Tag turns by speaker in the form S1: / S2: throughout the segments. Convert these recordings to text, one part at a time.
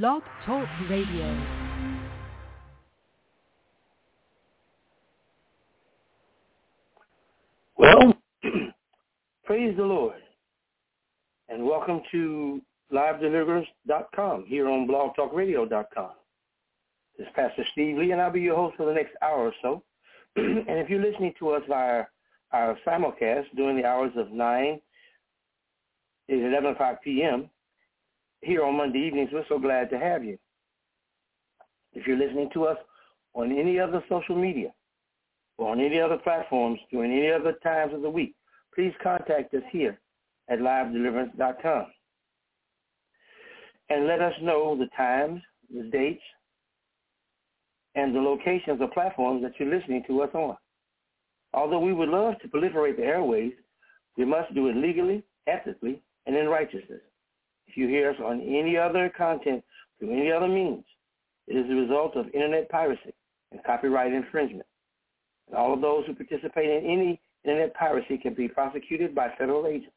S1: Blog Talk Radio.
S2: Well, praise the Lord. And welcome to livedeliverance.com here on blogtalkradio.com. This is Pastor Steve Lee, and I'll be your host for the next hour or so. and if you're listening to us via our simulcast during the hours of 9 to 11 o'clock p.m. here on Monday evenings, we're so glad to have you. If you're listening to us on any other social media or on any other platforms during any other times of the week, please contact us here at livedeliverance.com and let us know the times, the dates, and the locations or platforms that you're listening to us on. Although we would love to proliferate the airways, we must do it legally, ethically, and in righteousness. If you hear us on any other content through any other means, it is the result of internet piracy and copyright infringement. And all of those who participate in any internet piracy can be prosecuted by federal agents.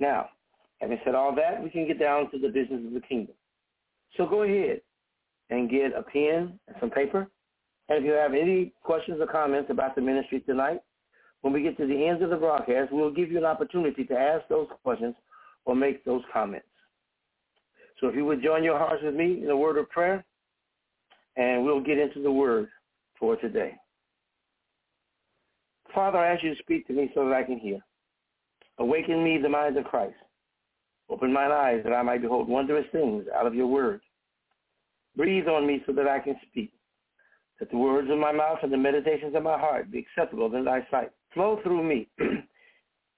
S2: Now, having said all that, we can get down to the business of the kingdom. So go ahead and get a pen and some paper. And if you have any questions or comments about the ministry tonight, when we get to the end of the broadcast, we'll give you an opportunity to ask those questions or make those comments. So if you would join your hearts with me in a word of prayer, and we'll get into the word for today. Father, I ask you to speak to me so that I can hear. Awaken me the mind of Christ. Open mine eyes that I might behold wondrous things out of your word. Breathe on me so that I can speak. That the words of my mouth and the meditations of my heart be acceptable in thy sight. Flow through me.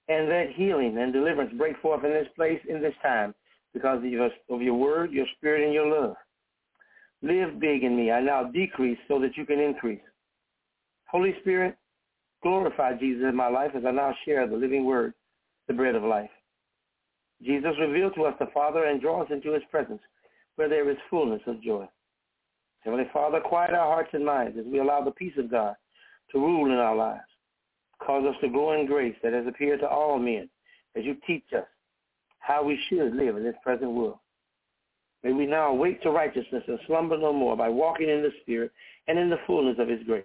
S2: and let healing and deliverance break forth in this place, in this time, because of your, of your word, your spirit, and your love. Live big in me. I now decrease so that you can increase. Holy Spirit, glorify Jesus in my life as I now share the living word, the bread of life. Jesus revealed to us the Father and draw us into his presence where there is fullness of joy. Heavenly Father, quiet our hearts and minds as we allow the peace of God to rule in our lives. Cause us to grow in grace that has appeared to all men as you teach us how we should live in this present world. May we now awake to righteousness and slumber no more by walking in the Spirit and in the fullness of his grace.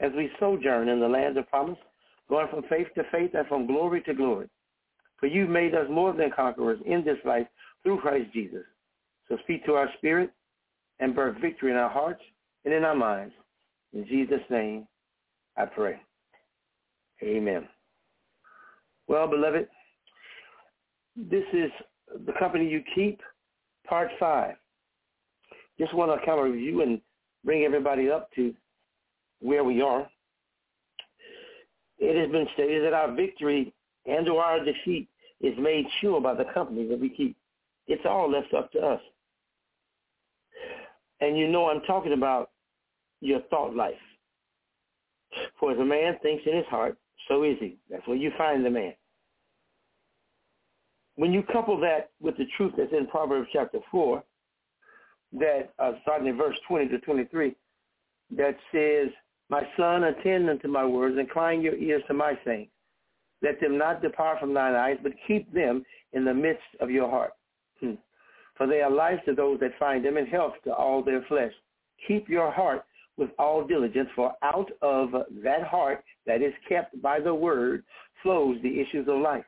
S2: As we sojourn in the land of promise, going from faith to faith and from glory to glory. For you made us more than conquerors in this life through Christ Jesus. So speak to our spirit and birth victory in our hearts and in our minds. In Jesus' name, I pray. Amen. Well, beloved, this is the company you keep, part five. Just want to kind of review and bring everybody up to where we are. It has been stated that our victory and or our defeat is made sure by the company that we keep. It's all left up to us. And you know I'm talking about your thought life. For as a man thinks in his heart, so is he. That's where you find the man. When you couple that with the truth that's in Proverbs chapter 4, that uh, starting in verse 20 to 23, that says, My son, attend unto my words, incline your ears to my sayings. Let them not depart from thine eyes, but keep them in the midst of your heart. Hmm for they are life to those that find them and health to all their flesh. Keep your heart with all diligence, for out of that heart that is kept by the word flows the issues of life.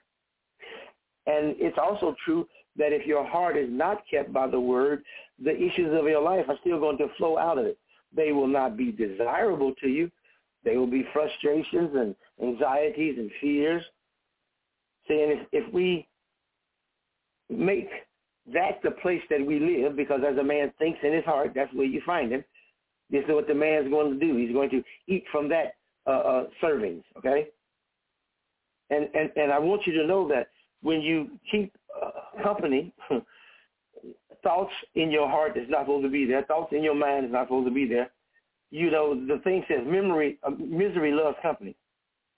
S2: And it's also true that if your heart is not kept by the word, the issues of your life are still going to flow out of it. They will not be desirable to you. They will be frustrations and anxieties and fears. Saying if, if we make that the place that we live because as a man thinks in his heart, that's where you find him. This is what the man's going to do. He's going to eat from that uh, uh, servings, okay? And, and, and I want you to know that when you keep uh, company, thoughts in your heart is not supposed to be there. Thoughts in your mind is not supposed to be there. You know, the thing says memory, uh, misery loves company.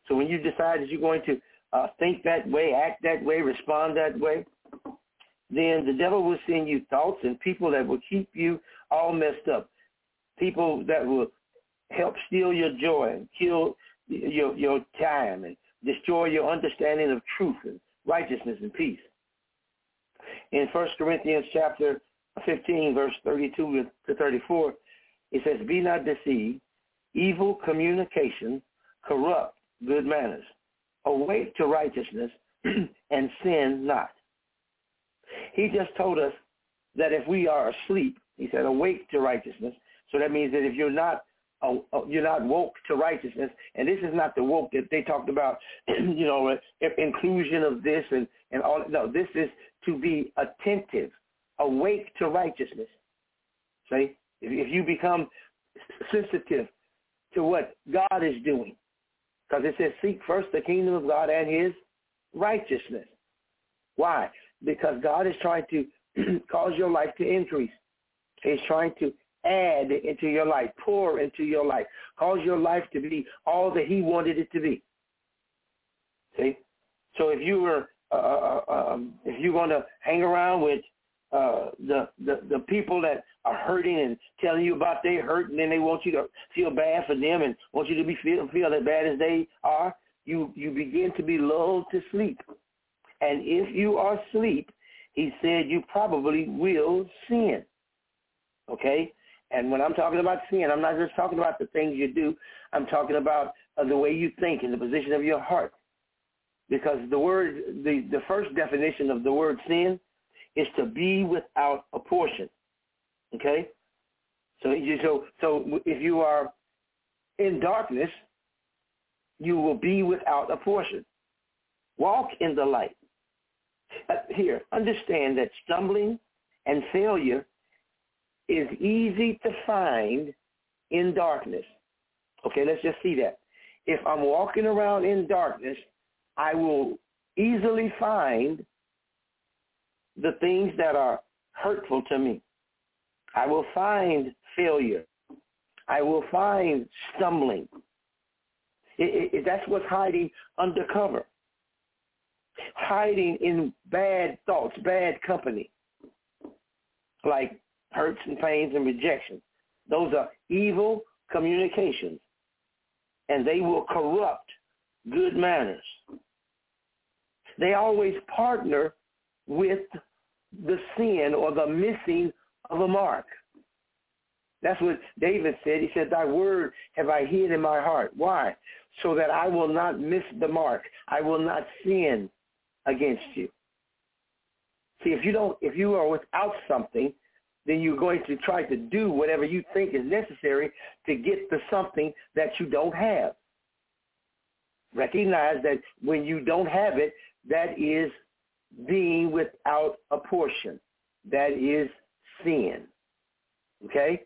S2: So when you decide that you're going to uh, think that way, act that way, respond that way, then the devil will send you thoughts and people that will keep you all messed up. People that will help steal your joy and kill your your time and destroy your understanding of truth and righteousness and peace. In First Corinthians chapter 15, verse 32 to 34, it says, Be not deceived. Evil communication corrupt good manners. Awake to righteousness and sin not. He just told us that if we are asleep, he said, awake to righteousness. So that means that if you're not uh, uh, you're not woke to righteousness, and this is not the woke that they talked about, you know, inclusion of this and and all. No, this is to be attentive, awake to righteousness. See, if, if you become sensitive to what God is doing, because it says, seek first the kingdom of God and his righteousness. Why? Because God is trying to cause your life to increase. He's trying to add into your life, pour into your life, cause your life to be all that he wanted it to be. See? So if you were, uh, uh, uh um, if you're going to hang around with uh, the, the the people that are hurting and telling you about their hurt, and then they want you to feel bad for them and want you to be feel feel as bad as they are, you you begin to be lulled to sleep. And if you are asleep, he said you probably will sin. Okay? And when I'm talking about sin, I'm not just talking about the things you do. I'm talking about uh, the way you think and the position of your heart. Because the word, the, the first definition of the word sin is to be without a portion. Okay? So, you, so, so if you are in darkness, you will be without a portion. Walk in the light. Uh, here, understand that stumbling and failure is easy to find in darkness. Okay, let's just see that. If I'm walking around in darkness, I will easily find the things that are hurtful to me. I will find failure. I will find stumbling. It, it, that's what's hiding undercover. Hiding in bad thoughts, bad company. Like hurts and pains and rejection. Those are evil communications, and they will corrupt good manners. They always partner with the sin or the missing of a mark. That's what David said. He said, thy word have I hid in my heart. Why? So that I will not miss the mark. I will not sin against you. See, if you don't, if you are without something, then you're going to try to do whatever you think is necessary to get to something that you don't have. Recognize that when you don't have it, that is being without a portion. That is sin. Okay?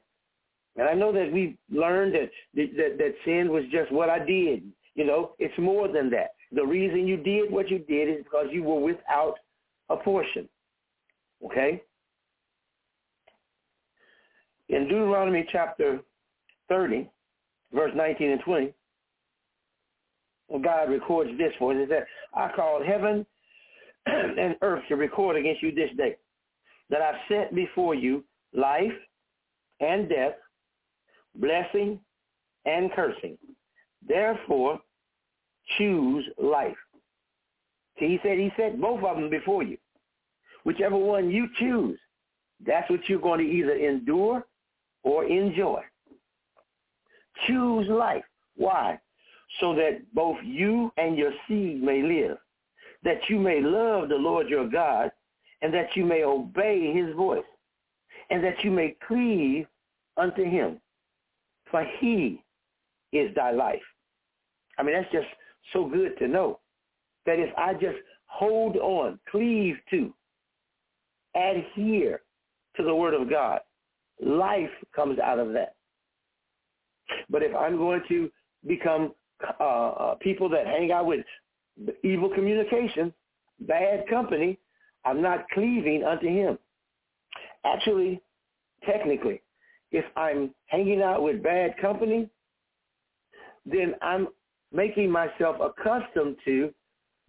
S2: And I know that we've learned that, that, that sin was just what I did. You know, it's more than that. The reason you did what you did is because you were without a portion. Okay? In Deuteronomy chapter 30, verse 19 and 20, God records this for us. It says, I called heaven and earth to record against you this day, that I've set before you life and death, blessing and cursing. Therefore, choose life. See, he said he set both of them before you. Whichever one you choose, that's what you're going to either endure or enjoy. Choose life. Why? So that both you and your seed may live, that you may love the Lord your God, and that you may obey his voice, and that you may cleave unto him. For he is thy life. I mean, that's just so good to know that if I just hold on, cleave to, adhere to the word of God, life comes out of that. But if I'm going to become uh, uh, people that hang out with evil communication, bad company, I'm not cleaving unto him. Actually, technically, if I'm hanging out with bad company, then I'm making myself accustomed to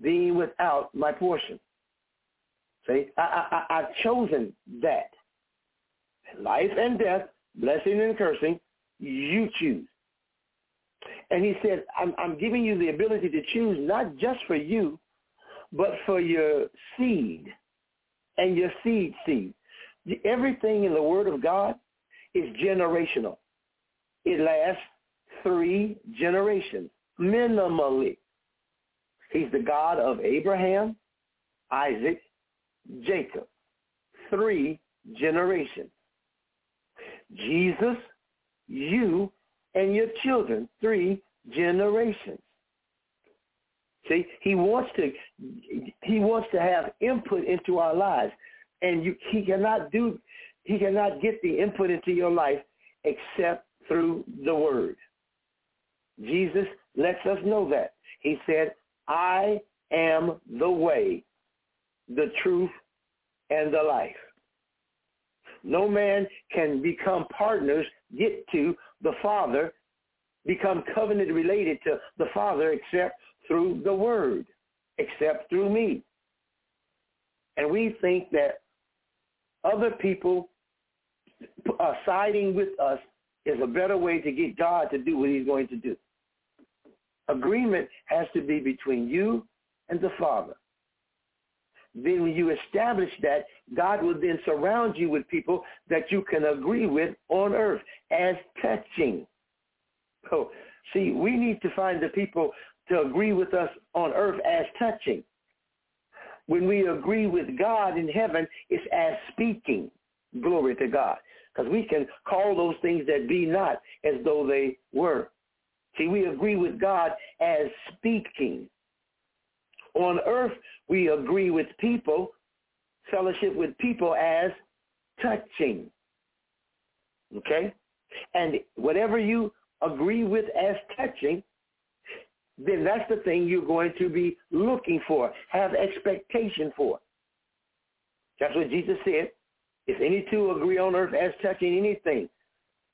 S2: being without my portion. See, I, I, I've chosen that life and death, blessing and cursing, you choose. And he said, I'm, I'm giving you the ability to choose not just for you, but for your seed and your seed seed. everything in the Word of God is generational. It lasts three generations, minimally. He's the God of Abraham, Isaac, Jacob. Three generations. Jesus, you, and your children. Three generations. See, he wants to he wants to have input into our lives. And you he cannot do he cannot get the input into your life except through the word. Jesus lets us know that. He said, I am the way, the truth, and the life. No man can become partners, get to the Father, become covenant related to the Father except through the Word, except through me. And we think that other people uh, siding with us is a better way to get God to do what he's going to do. Agreement has to be between you and the Father. Then when you establish that, God will then surround you with people that you can agree with on earth as touching. So, see, we need to find the people to agree with us on earth as touching. When we agree with God in heaven, it's as speaking. Glory to God. Because we can call those things that be not as though they were. See, we agree with God as speaking. On earth, we agree with people, fellowship with people as touching. Okay? And whatever you agree with as touching, then that's the thing you're going to be looking for, have expectation for. That's what Jesus said. If any two agree on earth as touching anything,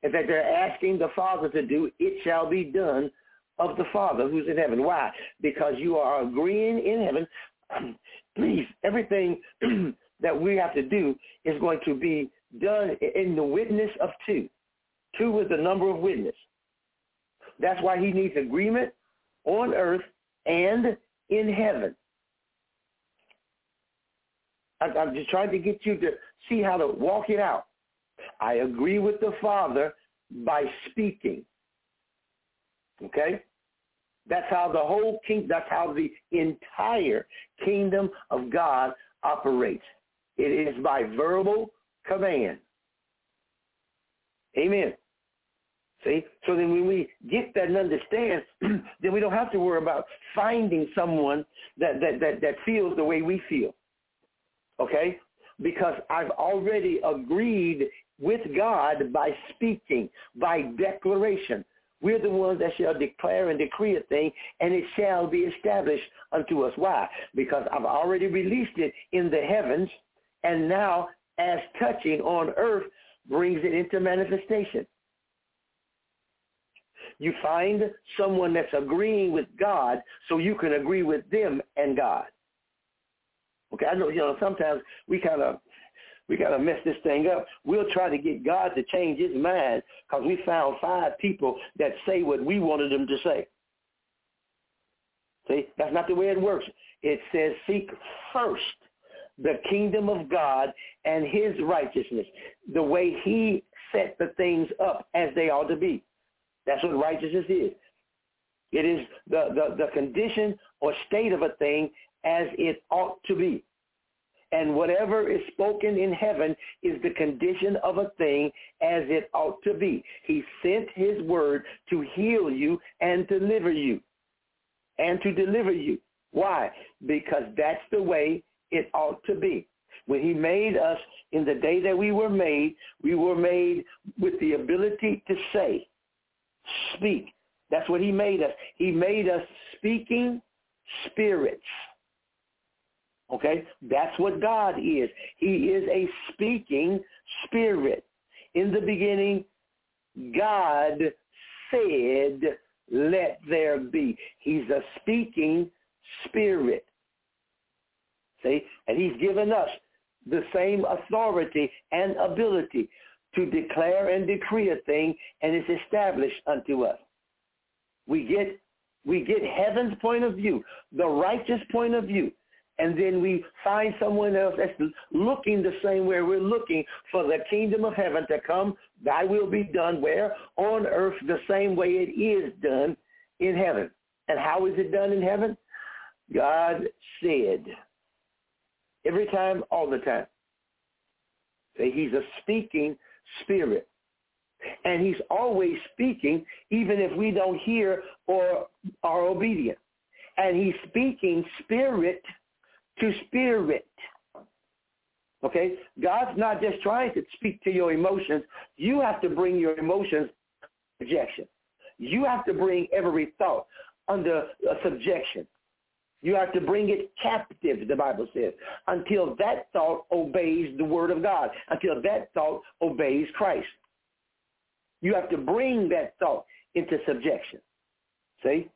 S2: in fact, they're asking the Father to do, it shall be done of the Father who's in heaven. Why? Because you are agreeing in heaven. Please, everything that we have to do is going to be done in the witness of two. Two is the number of witness. That's why he needs agreement on earth and in heaven. I'm just trying to get you to see how to walk it out. I agree with the Father by speaking. Okay? That's how the whole king that's how the entire kingdom of God operates. It is by verbal command. Amen. See? So then when we get that and understand, then we don't have to worry about finding someone that, that, that, that feels the way we feel. Okay? Because I've already agreed with God by speaking, by declaration. We're the ones that shall declare and decree a thing, and it shall be established unto us. Why? Because I've already released it in the heavens, and now as touching on earth brings it into manifestation. You find someone that's agreeing with God so you can agree with them and God. Okay, I know, you know, sometimes we kind of we got to mess this thing up. We'll try to get God to change his mind because we found five people that say what we wanted them to say. See, that's not the way it works. It says seek first the kingdom of God and his righteousness, the way he set the things up as they ought to be. That's what righteousness is. It is the, the, the condition or state of a thing as it ought to be. And whatever is spoken in heaven is the condition of a thing as it ought to be. He sent his word to heal you and deliver you. And to deliver you. Why? Because that's the way it ought to be. When he made us in the day that we were made, we were made with the ability to say, speak. That's what he made us. He made us speaking spirits. Okay? That's what God is. He is a speaking spirit. In the beginning, God said, let there be. He's a speaking spirit. See? And he's given us the same authority and ability to declare and decree a thing, and it's established unto us. We get we get heaven's point of view, the righteous point of view, and then we find someone else that's looking the same way we're looking for the kingdom of heaven to come, thy will be done where? On earth the same way it is done in heaven. And how is it done in heaven? God said. Every time, all the time. Say he's a speaking spirit. And he's always speaking even if we don't hear or are obedient. And he's speaking spirit to spirit. Okay? God's not just trying to speak to your emotions. You have to bring your emotions subjection. You have to bring every thought under a subjection. You have to bring it captive, the Bible says, until that thought obeys the word of God, until that thought obeys Christ. You have to bring that thought into subjection. See?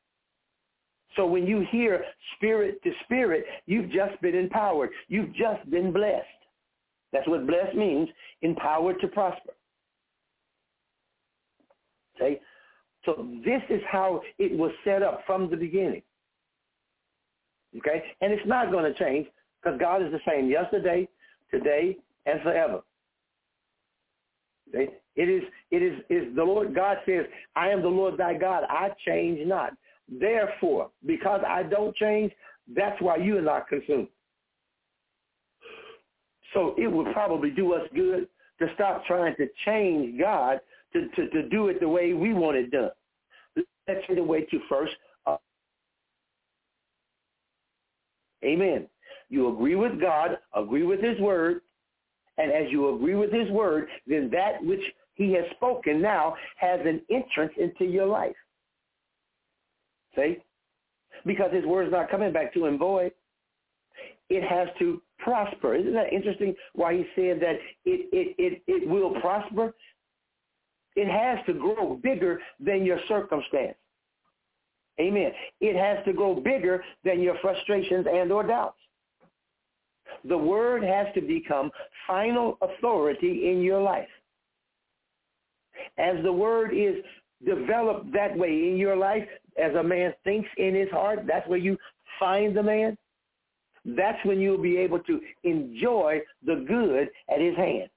S2: So when you hear spirit to spirit, you've just been empowered. You've just been blessed. That's what blessed means, empowered to prosper. See? So this is how it was set up from the beginning. Okay? And it's not going to change because God is the same yesterday, today, and forever. Okay? It is, it is, is the Lord God says, I am the Lord thy God. I change not. Therefore, because I don't change, that's why you are not consumed. So it would probably do us good to stop trying to change God to, to, to do it the way we want it done. Let's a way to first. Uh, amen. You agree with God, agree with his word, and as you agree with his word, then that which he has spoken now has an entrance into your life. See? Because his word is not coming back to him void. It has to prosper. Isn't that interesting why he said that it, it, it, it will prosper? It has to grow bigger than your circumstance. Amen. It has to grow bigger than your frustrations and or doubts. The word has to become final authority in your life. As the word is developed that way in your life, as a man thinks in his heart, that's where you find the man. That's when you'll be able to enjoy the good at his hand.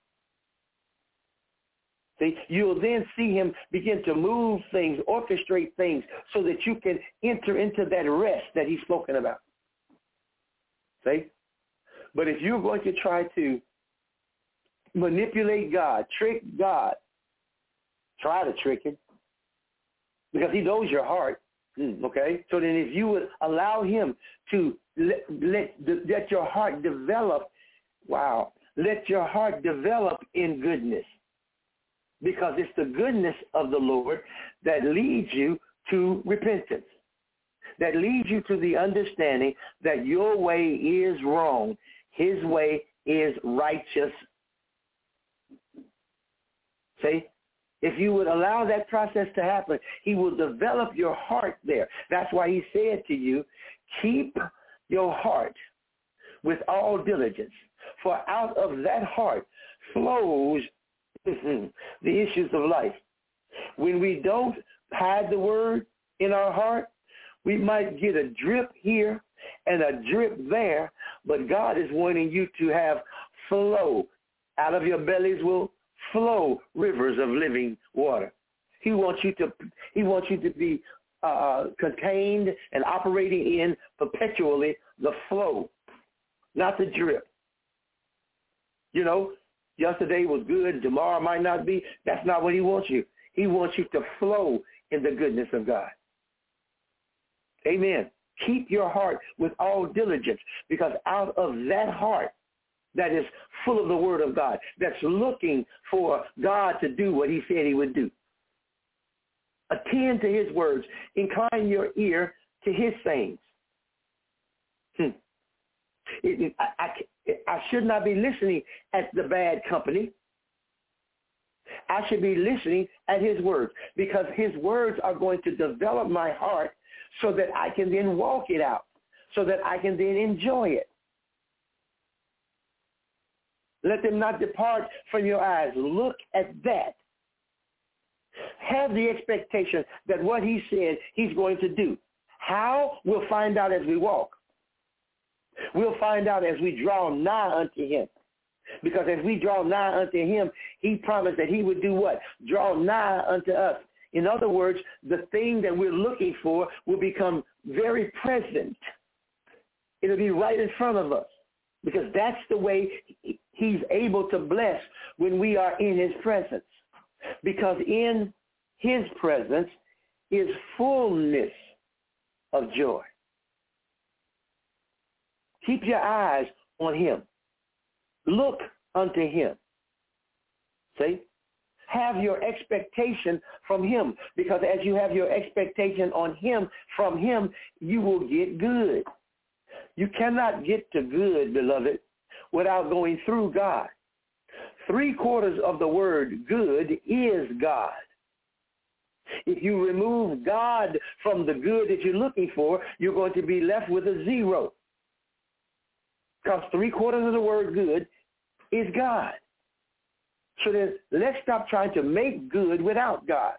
S2: See, you'll then see him begin to move things, orchestrate things so that you can enter into that rest that he's spoken about. See? But if you're going to try to manipulate God, trick God, try to trick him because he knows your heart. Hmm, okay? So then if you would allow him to let, let, let your heart develop, wow, let your heart develop in goodness. Because it's the goodness of the Lord that leads you to repentance, that leads you to the understanding that your way is wrong. His way is righteous. See? If you would allow that process to happen, he will develop your heart there. That's why he said to you, keep your heart with all diligence. For out of that heart flows the issues of life. When we don't hide the word in our heart, we might get a drip here and a drip there, but God is wanting you to have flow. Out of your bellies will flow rivers of living water. He wants you to he wants you to be uh, contained and operating in perpetually the flow, not the drip. You know, yesterday was good, tomorrow might not be. That's not what he wants you. He wants you to flow in the goodness of God. Amen. Keep your heart with all diligence because out of that heart that is full of the word of God, that's looking for God to do what he said he would do. Attend to his words. Incline your ear to his sayings. Hmm. It, I, I, I should not be listening at the bad company. I should be listening at his words because his words are going to develop my heart so that I can then walk it out, so that I can then enjoy it. Let them not depart from your eyes. Look at that. Have the expectation that what he said he's going to do. How? We'll find out as we walk. We'll find out as we draw nigh unto him. Because as we draw nigh unto him, he promised that he would do what? Draw nigh unto us. In other words, the thing that we're looking for will become very present. It'll be right in front of us because that's the way he's able to bless when we are in his presence. Because in his presence is fullness of joy. Keep your eyes on him. Look unto him. See? Have your expectation from him because as you have your expectation on him, from him, you will get good. You cannot get to good, beloved, without going through God. Three quarters of the word good is God. If you remove God from the good that you're looking for, you're going to be left with a zero. Because three quarters of the word good is God. So then let's stop trying to make good without God.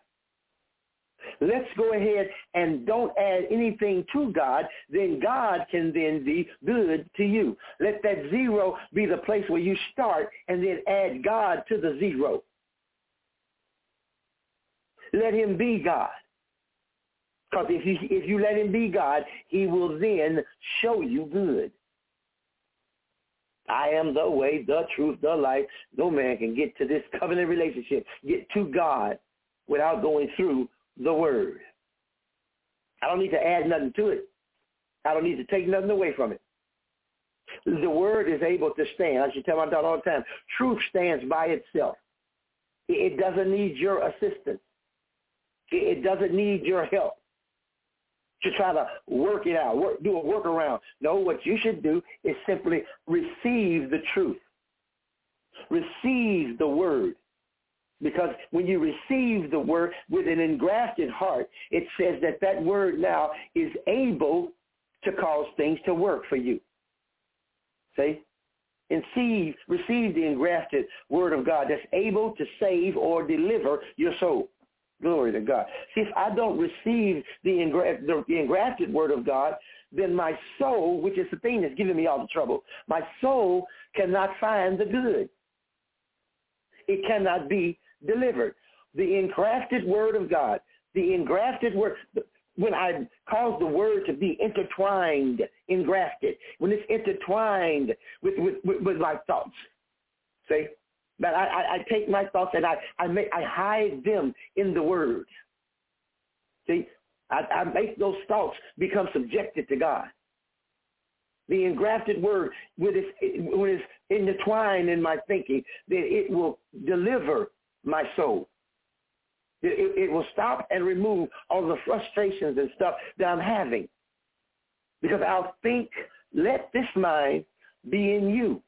S2: Let's go ahead and don't add anything to God, then God can then be good to you. Let that zero be the place where you start and then add God to the zero. Let him be God. Because if you, if you let him be God, he will then show you good. I am the way, the truth, the life. No man can get to this covenant relationship, get to God without going through the word. I don't need to add nothing to it. I don't need to take nothing away from it. The word is able to stand. I should tell my daughter all the time, truth stands by itself. It doesn't need your assistance. It doesn't need your help to try to work it out, work, do a workaround. No, what you should do is simply receive the truth. Receive the word. Because when you receive the word with an engrafted heart, it says that that word now is able to cause things to work for you. See? And see, receive the engrafted word of God that's able to save or deliver your soul. Glory to God. See, if I don't receive the, engra- the, the engrafted word of God, then my soul, which is the thing that's giving me all the trouble, my soul cannot find the good. It cannot be delivered. The engrafted word of God, the engrafted word, when I cause the word to be intertwined, engrafted, when it's intertwined with, with, with, with my thoughts, see, But I, I, I take my thoughts and I, I, make, I hide them in the Word. See, I, I make those thoughts become subjected to God. The engrafted word, when it's, when it's intertwined in my thinking, then it will deliver my soul. It, it, it will stop and remove all the frustrations and stuff that I'm having. Because I'll think, let this mind be in you.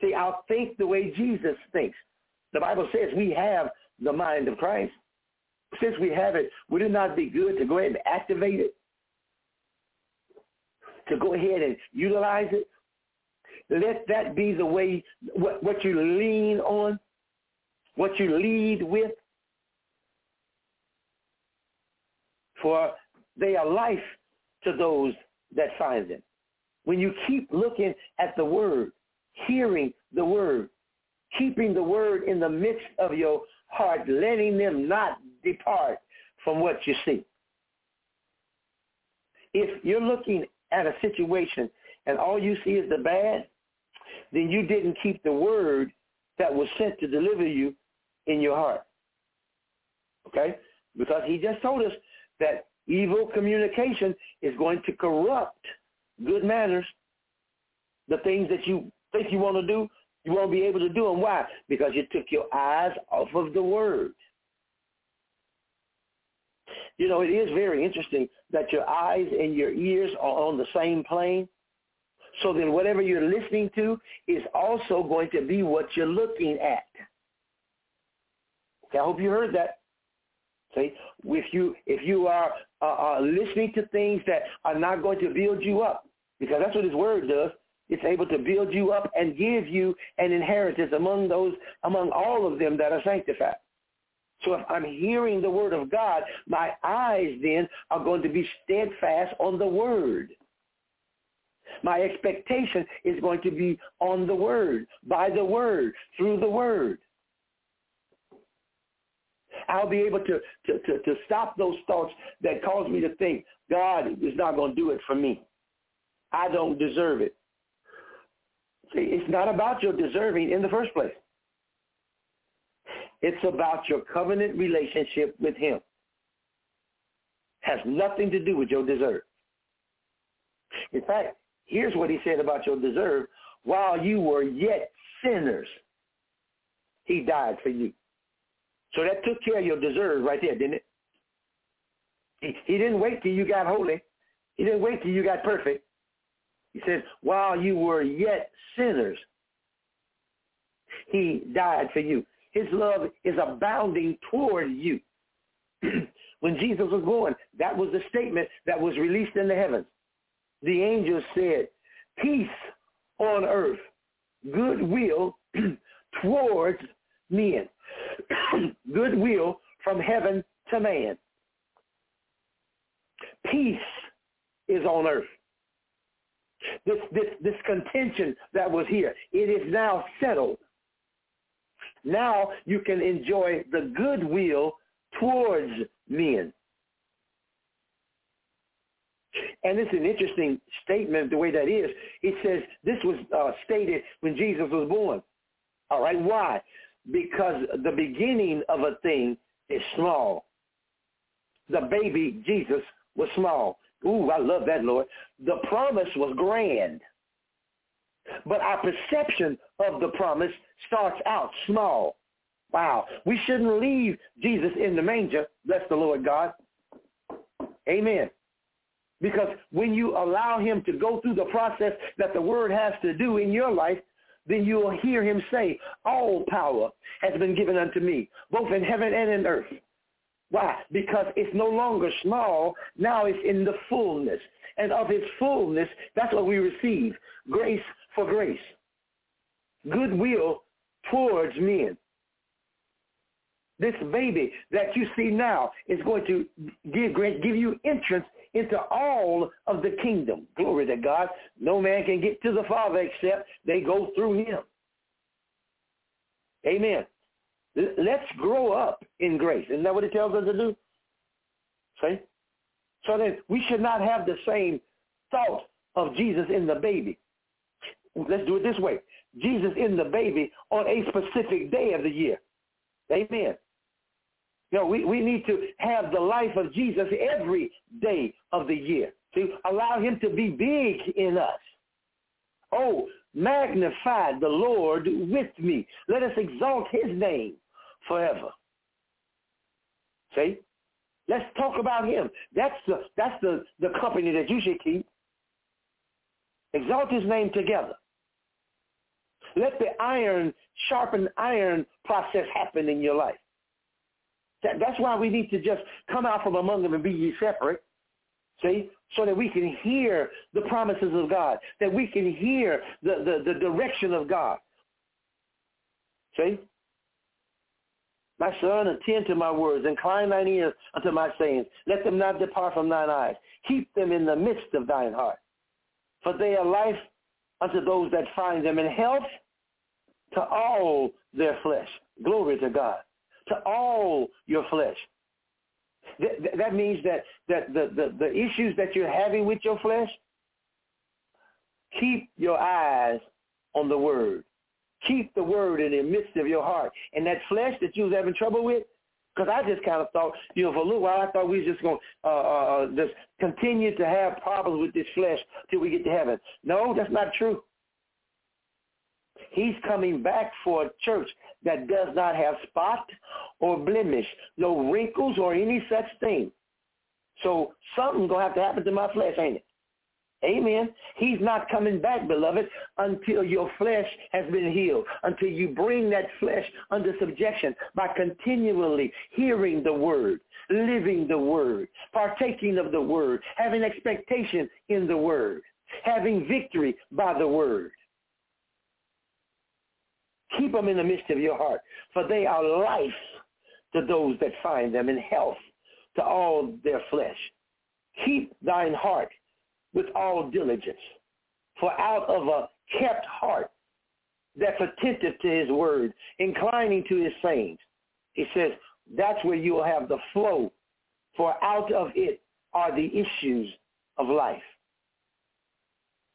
S2: See, I'll think the way Jesus thinks. The Bible says we have the mind of Christ. Since we have it, would it not be good to go ahead and activate it? To go ahead and utilize it? Let that be the way, what, what you lean on, what you lead with. For they are life to those that find them. When you keep looking at the word, hearing the word, keeping the word in the midst of your heart, letting them not depart from what you see. If you're looking at a situation and all you see is the bad, then you didn't keep the word that was sent to deliver you in your heart. Okay? Because he just told us that evil communication is going to corrupt good manners. The things that you think you want to do, you won't be able to do them. Why? Because you took your eyes off of the word. You know, it is very interesting that your eyes and your ears are on the same plane. So then whatever you're listening to is also going to be what you're looking at. I hope you heard that. See, if you if you are listening to things that are not going to build you up, because that's what His Word does. It's able to build you up and give you an inheritance among those, among all of them that are sanctified. So if I'm hearing the word of God, my eyes then are going to be steadfast on the word. My expectation is going to be on the word, by the word, through the word. I'll be able to, to, to, to stop those thoughts that cause me to think God is not going to do it for me. I don't deserve it. See, it's not about your deserving in the first place. It's about your covenant relationship with him. Has nothing to do with your deserve. In fact, here's what he said about your deserve. While you were yet sinners, he died for you. So that took care of your deserve right there, didn't it? He, he didn't wait till you got holy. He didn't wait till you got perfect. He says, while you were yet sinners, he died for you. His love is abounding toward you. when Jesus was born, that was the statement that was released in the heavens. The angels said, peace on earth, goodwill towards men. goodwill from heaven to man. Peace is on earth. This, this, this contention that was here, it is now settled. Now you can enjoy the goodwill towards men. And it's an interesting statement the way that is. It says this was uh, stated when Jesus was born. All right, why? Because the beginning of a thing is small. The baby Jesus was small. Ooh, I love that, Lord. The promise was grand. But our perception of the promise starts out small. Wow. We shouldn't leave Jesus in the manger. Bless the Lord God. Amen. Because when you allow him to go through the process that the word has to do in your life, then you will hear him say, all power has been given unto me, both in heaven and in earth. Why? Because it's no longer small. Now it's in the fullness. And of its fullness, that's what we receive. Grace for grace. Goodwill towards men. This baby that you see now is going to give, give you entrance into all of the kingdom. Glory to God. No man can get to the Father except they go through him. Amen. Let's grow up in grace. Isn't that what it tells us to do? See? So then we should not have the same thought of Jesus in the baby. Let's do it this way. Jesus in the baby on a specific day of the year. Amen. You know, we, we need to have the life of Jesus every day of the year. To allow him to be big in us. Oh, magnify the Lord with me. Let us exalt his name forever. See? Let's talk about him. That's the that's the, the company that you should keep. Exalt his name together. Let the iron sharpen iron process happen in your life. That, that's why we need to just come out from among them and be ye separate. See? So that we can hear the promises of God, that we can hear the, the, the direction of God. See? My son, attend to my words, incline thine ears unto my sayings. Let them not depart from thine eyes. Keep them in the midst of thine heart. For they are life unto those that find them, and health to all their flesh. Glory to God. To all your flesh. That, that means that, that the, the, the issues that you're having with your flesh, keep your eyes on the word. Keep the word in the midst of your heart. And that flesh that you was having trouble with, because I just kind of thought, you know, for a little while I thought we was just going to uh, uh, uh, just continue to have problems with this flesh till we get to heaven. No, that's not true. He's coming back for a church that does not have spot or blemish, no wrinkles or any such thing. So something's going to have to happen to my flesh, ain't it? Amen. He's not coming back, beloved, until your flesh has been healed, until you bring that flesh under subjection by continually hearing the word, living the word, partaking of the word, having expectation in the word, having victory by the word. Keep them in the midst of your heart, for they are life to those that find them in health to all their flesh. Keep thine heart with all diligence, For out of a kept heart that's attentive to his word, inclining to his sayings, he says, that's where you will have the flow. For out of it are the issues of life.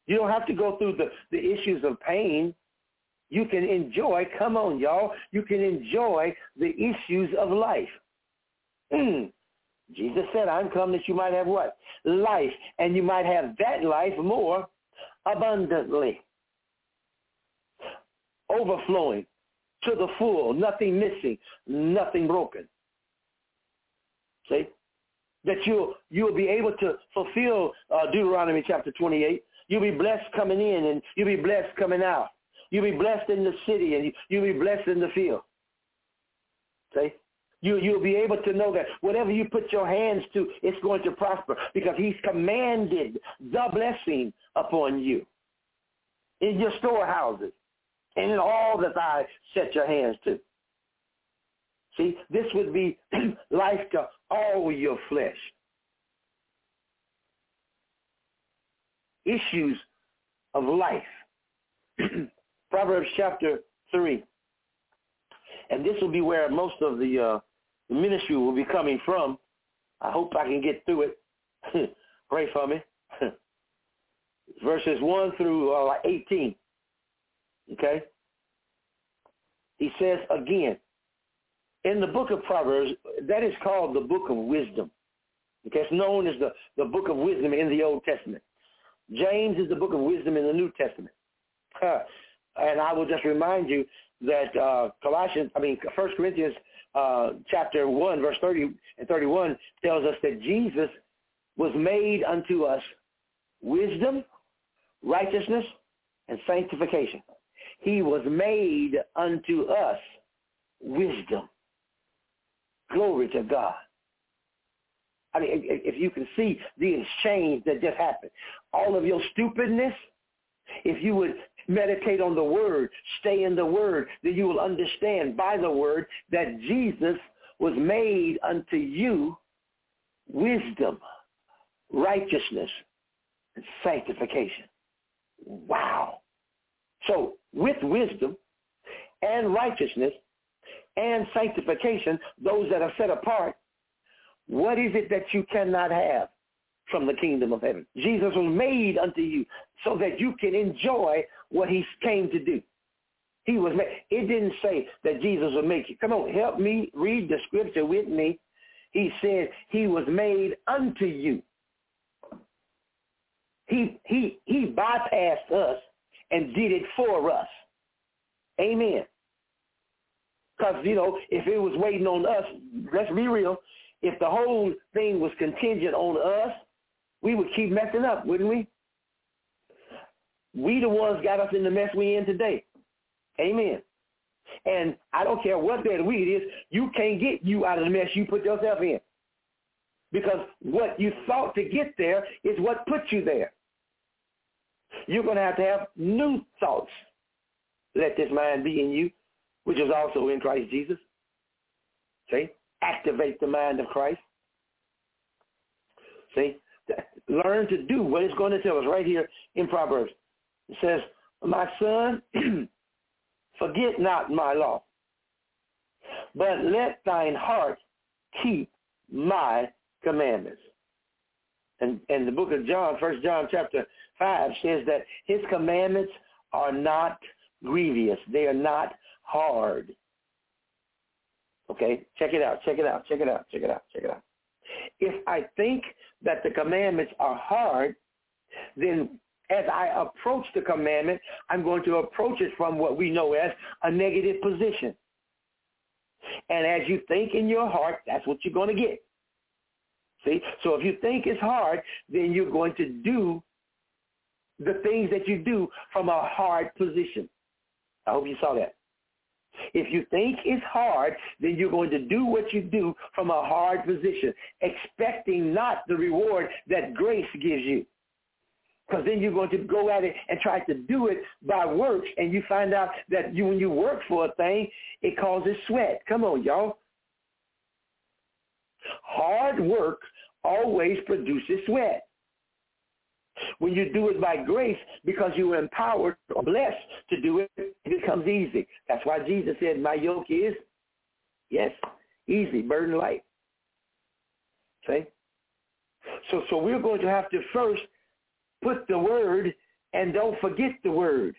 S2: You don't have to go through the, the issues of pain. You can enjoy, come on, y'all, you can enjoy the issues of life. Mm. Jesus said, I'm come that you might have what? Life. And you might have that life more abundantly. Overflowing to the full, nothing missing, nothing broken. See? That you'll, you'll be able to fulfill uh, Deuteronomy chapter 28. You'll be blessed coming in and you'll be blessed coming out. You'll be blessed in the city and you'll be blessed in the field. See? You, you'll be able to know that whatever you put your hands to, it's going to prosper because he's commanded the blessing upon you in your storehouses and in all that I set your hands to. See, this would be life to all your flesh. Issues of life. Proverbs chapter 3. And this will be where most of the, uh, ministry will be coming from. I hope I can get through it. Pray for me. Verses 1 through uh, 18. Okay? He says again, in the book of Proverbs, that is called the book of wisdom. Okay, it's known as the, the book of wisdom in the Old Testament. James is the book of wisdom in the New Testament. And I will just remind you that uh, Colossians, I mean, 1 Corinthians uh, chapter 1, verse 30 and 31 tells us that Jesus was made unto us wisdom, righteousness, and sanctification. He was made unto us wisdom. Glory to God. I mean, if you can see the exchange that just happened, all of your stupidness, if you would meditate on the word, stay in the word, then you will understand by the word that Jesus was made unto you wisdom, righteousness, and sanctification. Wow. So with wisdom and righteousness and sanctification, those that are set apart, what is it that you cannot have from the kingdom of heaven? Jesus was made unto you so that you can enjoy what he came to do. He was made. It didn't say that Jesus would make you. Come on, help me read the scripture with me. He said he was made unto you. He he he bypassed us and did it for us. Amen. Because, you know, if it was waiting on us, let's be real, if the whole thing was contingent on us, we would keep messing up, wouldn't we? We the ones got us in the mess we in today. Amen. And I don't care what week it is, you can't get you out of the mess you put yourself in. Because what you thought to get there is what put you there. You're going to have to have new thoughts. Let this mind be in you, which is also in Christ Jesus. See? Activate the mind of Christ. See? Learn to do what it's going to tell us right here in Proverbs. It says, my son, forget not my law, but let thine heart keep my commandments. And, and the book of John, First John chapter 5 says that his commandments are not grievous. They are not hard. Okay, check it out, check it out, check it out, check it out, check it out. If I think that the commandments are hard, then as I approach the commandment, I'm going to approach it from what we know as a negative position. And as you think in your heart, that's what you're going to get. See? So if you think it's hard, then you're going to do the things that you do from a hard position. I hope you saw that. If you think it's hard, then you're going to do what you do from a hard position, expecting not the reward that grace gives you. Because then you're going to go at it and try to do it by works, and you find out that you, when you work for a thing, it causes sweat. Come on, y'all. Hard work always produces sweat. When you do it by grace because you were empowered or blessed to do it, it becomes easy. That's why Jesus said, my yoke is, yes, easy, burden light. See? So, so we're going to have to first put the word and don't forget the word.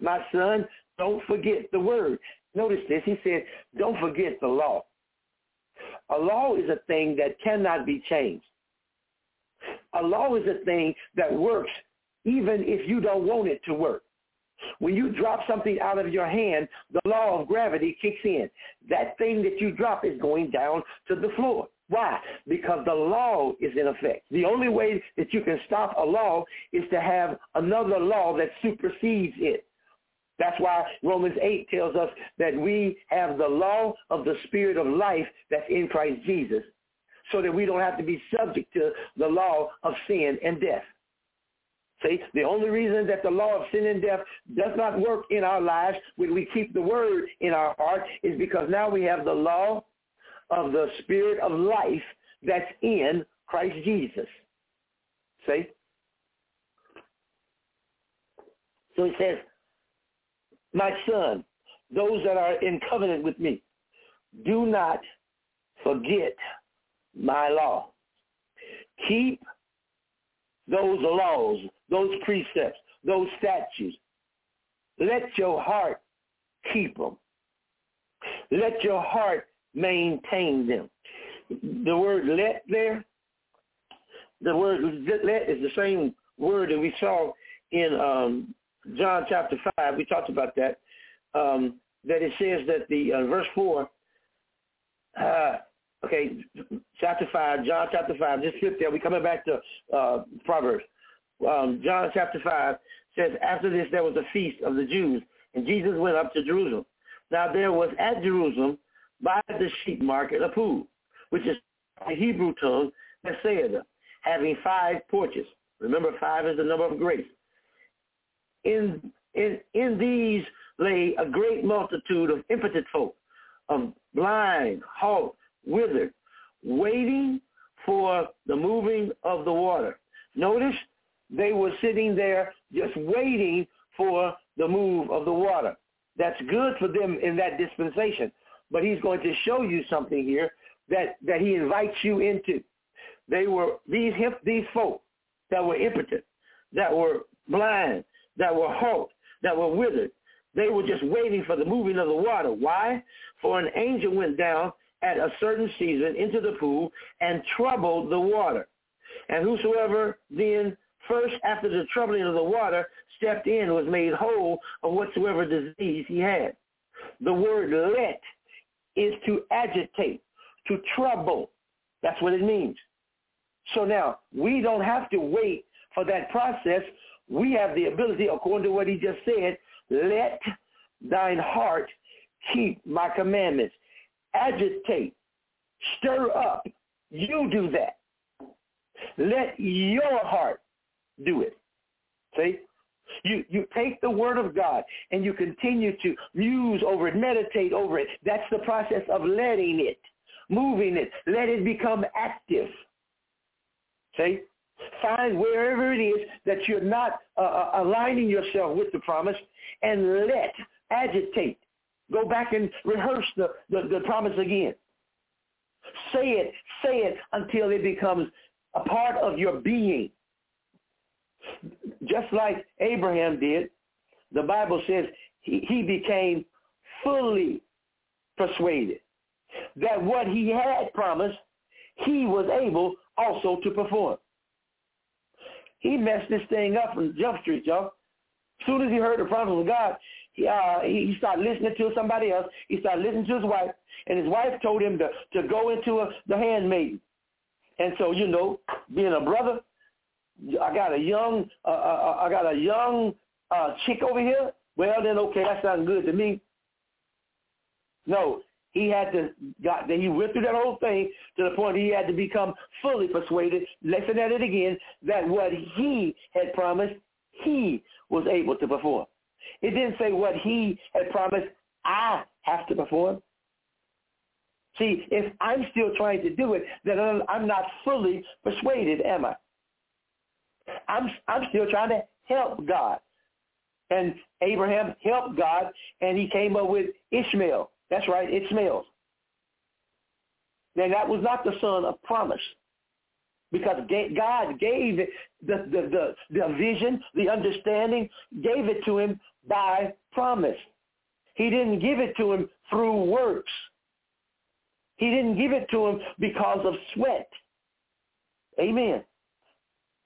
S2: My son, don't forget the word. Notice this. He said, don't forget the law. A law is a thing that cannot be changed. A law is a thing that works even if you don't want it to work. When you drop something out of your hand, the law of gravity kicks in. That thing that you drop is going down to the floor. Why? Because the law is in effect. The only way that you can stop a law is to have another law that supersedes it. That's why Romans 8 tells us that we have the law of the spirit of life that's in Christ Jesus so that we don't have to be subject to the law of sin and death. See, the only reason that the law of sin and death does not work in our lives when we keep the word in our heart is because now we have the law of the spirit of life that's in Christ Jesus. See? So he says, my son, those that are in covenant with me, do not forget my law. Keep those laws, those precepts, those statutes. Let your heart keep them. Let your heart maintain them. The word let there, the word let is the same word that we saw in um, John chapter 5. We talked about that. Um, that it says that the uh, verse 4, uh, okay, chapter 5, John chapter 5, just flip there. We're coming back to uh, Proverbs. Um, John chapter 5 says, after this there was a feast of the Jews, and Jesus went up to Jerusalem. Now there was at Jerusalem by the sheep market a pool, which is the Hebrew tongue, Bethsaida, having five porches. Remember, five is the number of grace. In, in, in these lay a great multitude of impotent folk, of blind, halt, withered, waiting for the moving of the water. Notice they were sitting there just waiting for the move of the water. That's good for them in that dispensation. But he's going to show you something here that, that he invites you into. They were these these folk that were impotent, that were blind, that were halt, that were withered. They were just waiting for the moving of the water. Why? For an angel went down at a certain season into the pool and troubled the water. And whosoever then first after the troubling of the water stepped in was made whole of whatsoever disease he had. The word let is to agitate, to trouble. That's what it means. So now, we don't have to wait for that process. We have the ability, according to what he just said, let thine heart keep my commandments. Agitate, stir up. You do that. Let your heart do it. See? You, you take the word of God and you continue to muse over it, meditate over it. That's the process of letting it, moving it. Let it become active. See? Find wherever it is that you're not uh, uh, aligning yourself with the promise and let, agitate. Go back and rehearse the, the, the promise again. Say it, say it until it becomes a part of your being just like Abraham did, the Bible says he, he became fully persuaded that what he had promised, he was able also to perform. He messed this thing up from Jump Street, y'all. As soon as he heard the promise of God, he, uh, he started listening to somebody else. He started listening to his wife, and his wife told him to, to go into a, the handmaiden. And so, you know, being a brother, I got a young, uh, uh, uh, I got a young uh, chick over here. Well, then okay, that sounds good to me. No, he had to got that he went through that whole thing to the point he had to become fully persuaded. Listen at it again that what he had promised, he was able to perform. It didn't say what he had promised. I have to perform. See, if I'm still trying to do it, then I'm not fully persuaded, am I? I'm I'm still trying to help God. And Abraham helped God, and he came up with Ishmael. That's right, Ishmael. Now that was not the son of promise, because God gave the the the, the vision, the understanding, gave it to him by promise. He didn't give it to him through works. He didn't give it to him because of sweat. Amen.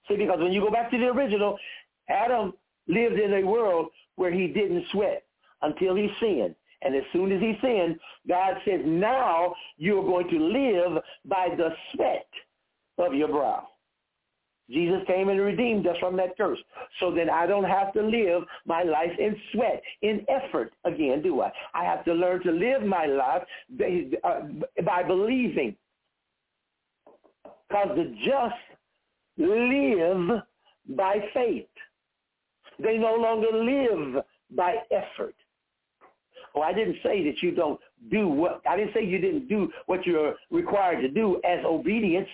S2: See, because when you go back to the original, Adam lived in a world where he didn't sweat until he sinned. And as soon as he sinned, God says, now you're going to live by the sweat of your brow. Jesus came and redeemed us from that curse. So then I don't have to live my life in sweat, in effort again, do I? I have to learn to live my life uh, by believing. Because the just live by faith. They no longer live by effort. Oh, I didn't say that you don't do what, I didn't say you didn't do what you're required to do as obedience.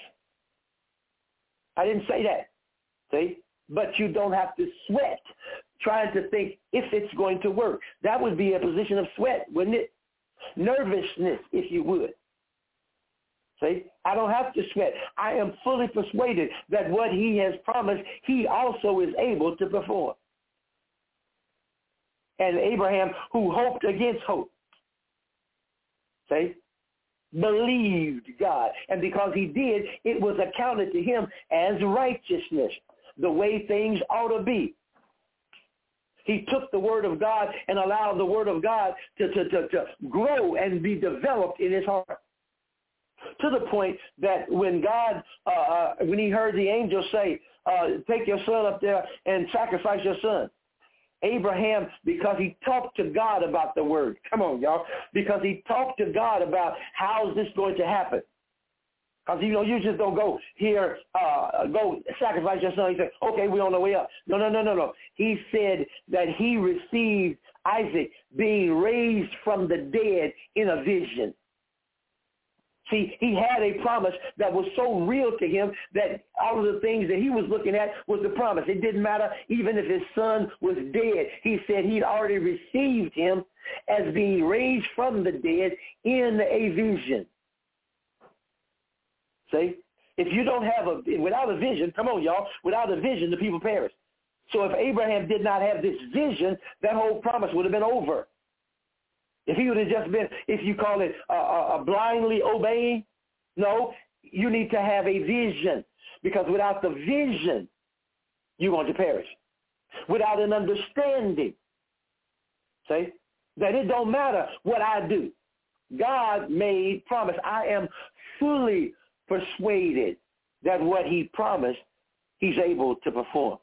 S2: I didn't say that. See? But you don't have to sweat trying to think if it's going to work. That would be a position of sweat, wouldn't it? Nervousness, if you would. See? I don't have to sweat. I am fully persuaded that what he has promised, he also is able to perform. And Abraham, who hoped against hope, see? Believed God. And because he did, it was accounted to him as righteousness, the way things ought to be. He took the word of God and allowed the word of God to, to, to, to grow and be developed in his heart. To the point that when God, uh, uh, when he heard the angel say, uh, take your son up there and sacrifice your son, Abraham because he talked to God about the word. Come on, y'all. Because he talked to God about how is this going to happen. Because, you know, you just don't go here, uh, go sacrifice your son. He said, okay, we're on the way up. No, no, no, no, no. He said that he received Isaac being raised from the dead in a vision. See, he had a promise that was so real to him that all of the things that he was looking at was the promise. It didn't matter even if his son was dead. He said he'd already received him as being raised from the dead in a vision. See? If you don't have a, without a vision, come on, y'all, without a vision, the people perish. So if Abraham did not have this vision, that whole promise would have been over. If he would have just been, if you call it a, blindly obeying, no, you need to have a vision because without the vision, you're going to perish. Without an understanding, say, that it don't matter what I do. God made promise. I am fully persuaded that what he promised, he's able to perform.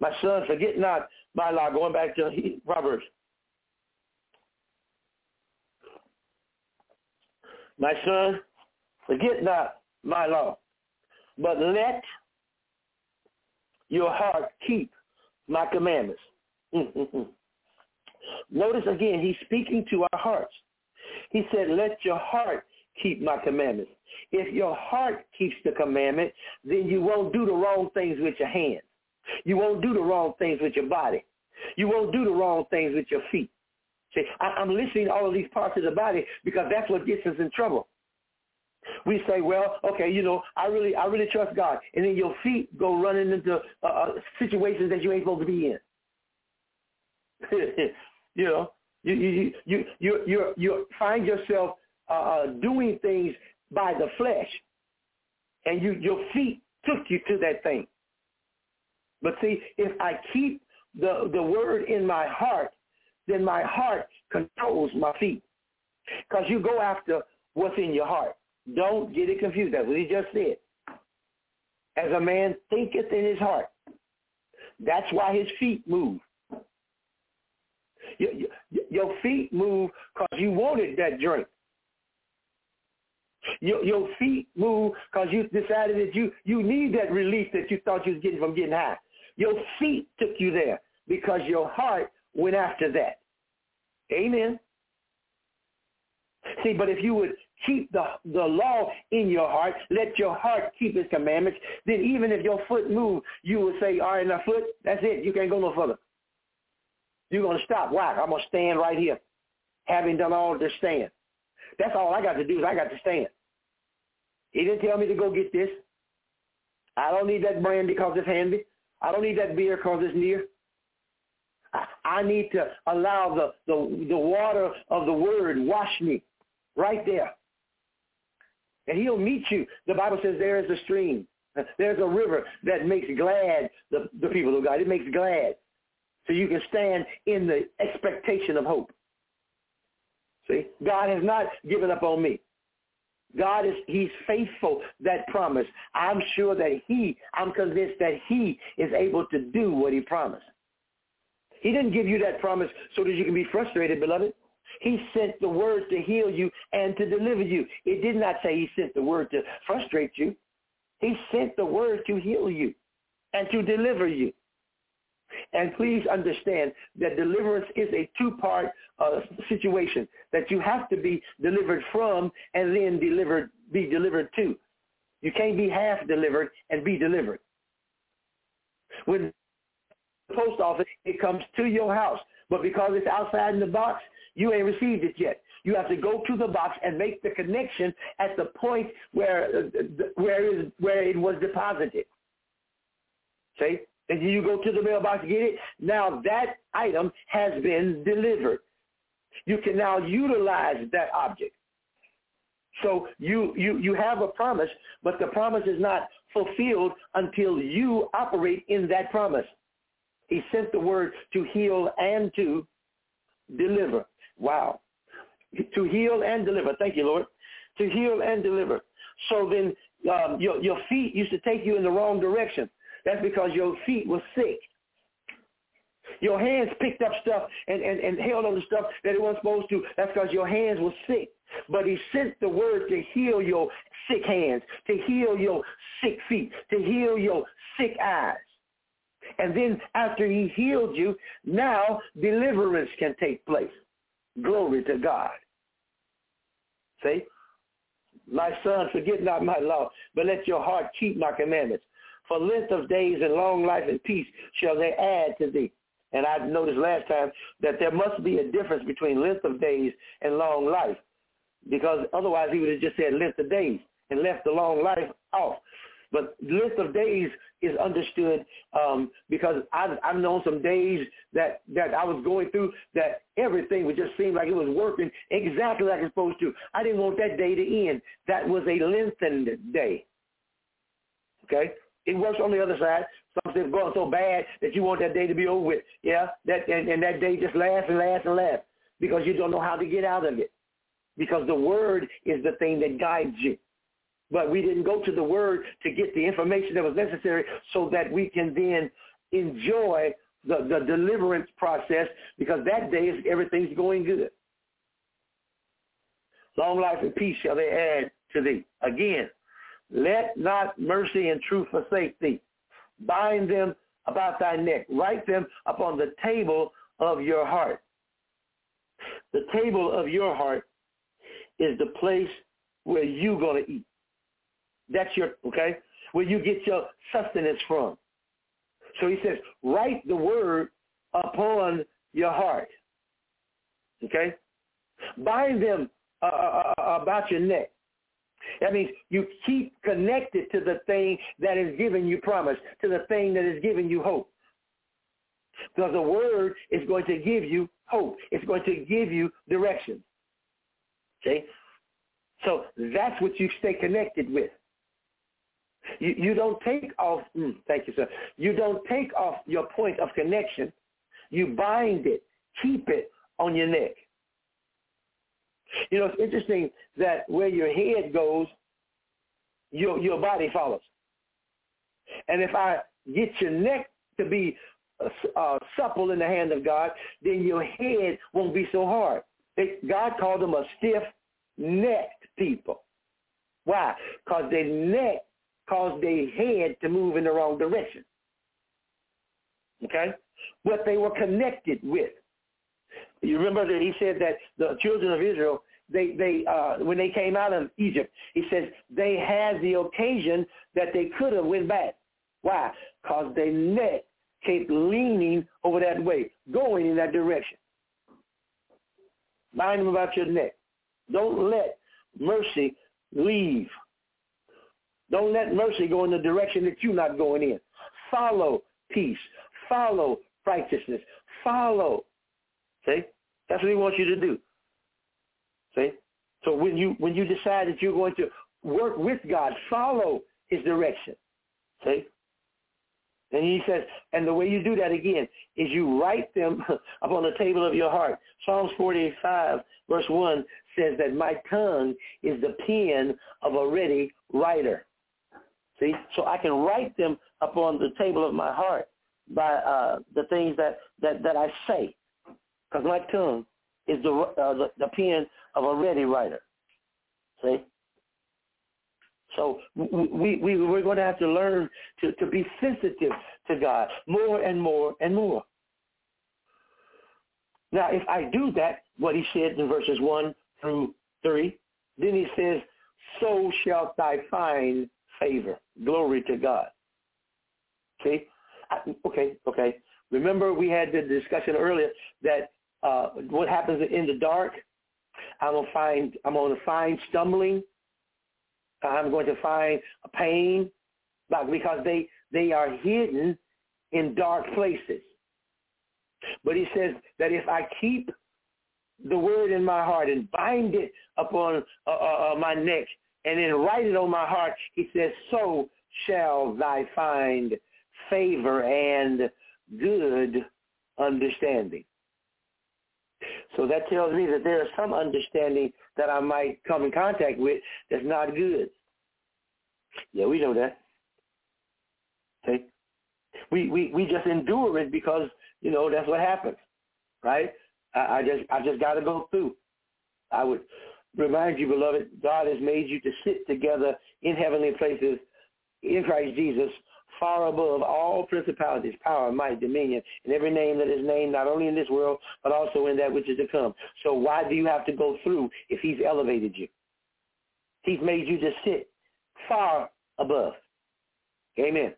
S2: My son, forget not my law, going back to Proverbs My son, forget not my law, but let your heart keep my commandments. Notice again, he's speaking to our hearts. He said, let your heart keep my commandments. If your heart keeps the commandment, then you won't do the wrong things with your hands. You won't do the wrong things with your body. You won't do the wrong things with your feet. See, I, am listing all of these parts of the body because that's what gets us in trouble. We say, well, okay, you know, I really, I really trust God, and then your feet go running into uh, uh situations that you ain't supposed to be in. you know, you you you you you you find yourself uh, uh, doing things by the flesh, and you your feet took you to that thing. But see, if I keep the the word in my heart, then my heart controls my feet. Because you go after what's in your heart. Don't get it confused. That's what he just said. As a man thinketh in his heart. That's why his feet move. Your, your feet move because you wanted that drink. Your, your feet move because you decided that you, you need that relief that you thought you was getting from getting high. Your feet took you there because your heart went after that. Amen. See, but if you would keep the, the law in your heart, let your heart keep his commandments, then even if your foot moves, you will say, all right, now foot, that's it. You can't go no further. You're going to stop. Why? I'm going to stand right here. Having done all this, stand. That's all I got to do is I got to stand. He didn't tell me to go get this. I don't need that brandy because it's handy. I don't need that beer because it's near. I need to allow the, the, the water of the word wash me right there. And he'll meet you. The Bible says there is a stream. There's a river that makes glad the, the people of God. It makes glad. So you can stand in the expectation of hope. See, God has not given up on me. God is, he's faithful, that promise. I'm sure that he, I'm convinced that he is able to do what he promised. He didn't give you that promise so that you can be frustrated, beloved. He sent the word to heal you and to deliver you. It did not say he sent the word to frustrate you. He sent the word to heal you and to deliver you. And please understand that deliverance is a two-part uh, situation that you have to be delivered from and then delivered, be delivered to. You can't be half delivered and be delivered. When post office, it comes to your house. But because it's outside in the box, you ain't received it yet. You have to go to the box and make the connection at the point where uh, where is where it was deposited. See? And you go to the mailbox to get it. Now that item has been delivered. You can now utilize that object. So you, you, you have a promise, but the promise is not fulfilled until you operate in that promise. He sent the word to heal and to deliver. Wow. To heal and deliver. Thank you, Lord. To heal and deliver. So then um, your, your feet used to take you in the wrong direction. That's because your feet were sick. Your hands picked up stuff and, and, and held on to stuff that it wasn't supposed to. That's because your hands were sick. But he sent the word to heal your sick hands, to heal your sick feet, to heal your sick eyes. And then after he healed you, now deliverance can take place. Glory to God. See? My son, forget not my law, but let your heart keep my commandments. For length of days and long life and peace shall they add to thee. And I noticed last time that there must be a difference between length of days and long life. Because otherwise he would have just said length of days and left the long life off. But length of days is understood um, because I've, I've known some days that, that I was going through that everything would just seem like it was working exactly like it's supposed to. I didn't want that day to end. That was a lengthened day. Okay? It works on the other side. Something's going so bad that you want that day to be over with. Yeah, that and, and that day just lasts and lasts and lasts because you don't know how to get out of it. Because the word is the thing that guides you. But we didn't go to the word to get the information that was necessary so that we can then enjoy the, the deliverance process because that day is everything's going good. Long life and peace shall they add to thee. Again, let not mercy and truth forsake thee. Bind them about thy neck. Write them upon the table of your heart. The table of your heart is the place where you're going to eat. That's your, okay, where you get your sustenance from. So he says, write the word upon your heart. Okay? Bind them uh, uh, uh about your neck. That means you keep connected to the thing that is giving you promise, to the thing that is giving you hope. Because the word is going to give you hope. It's going to give you direction. Okay? So that's what you stay connected with. You, you don't take off, mm, thank you, sir. You don't take off your point of connection. You bind it, keep it on your neck. You know, it's interesting that where your head goes, your your body follows. And if I get your neck to be uh, uh, supple in the hand of God, then your head won't be so hard. God called them a stiff-necked people. Why? Because their neck caused their head to move in the wrong direction. Okay? What they were connected with. You remember that he said that the children of Israel they they uh, when they came out of Egypt, he says they had the occasion that they could have went back. Why? Because their neck kept leaning over that way, going in that direction. Mind them about your neck. Don't let mercy leave. Don't let mercy go in the direction that you're not going in. Follow peace. Follow righteousness. Follow. See? That's what he wants you to do. See? So when you when you decide that you're going to work with God, follow his direction. See? And he says, and the way you do that again is you write them upon the table of your heart. Psalms 45 verse 1 says that my tongue is the pen of a ready writer. See? So I can write them upon the table of my heart by uh, the things that, that, that I say. Because my tongue is the, uh, the, the pen of a ready writer. See? So we, we, we're going to have to learn to, to be sensitive to God more and more and more. Now, if I do that, what he said in verses 1 through 3, then he says, so shalt thou find favor. Glory to God. See? Okay, okay. Remember we had the discussion earlier that uh, what happens in the dark, I'm gonna find I'm gonna find stumbling. I'm going to find a pain, because they they are hidden in dark places. But he says that if I keep the word in my heart and bind it upon uh, uh, uh my neck and then write it on my heart, he says, so shall thy find favor and good understanding. So that tells me that there is some understanding that I might come in contact with that's not good. Yeah, we know that. Okay? We we we just endure it because, you know, that's what happens. Right? I, I just I just gotta go through. I would remind you, beloved, God has made you to sit together in heavenly places in Christ Jesus far above all principalities, power, might, dominion, and every name that is named not only in this world, but also in that which is to come. So why do you have to go through if he's elevated you? He's made you to sit far above. Amen.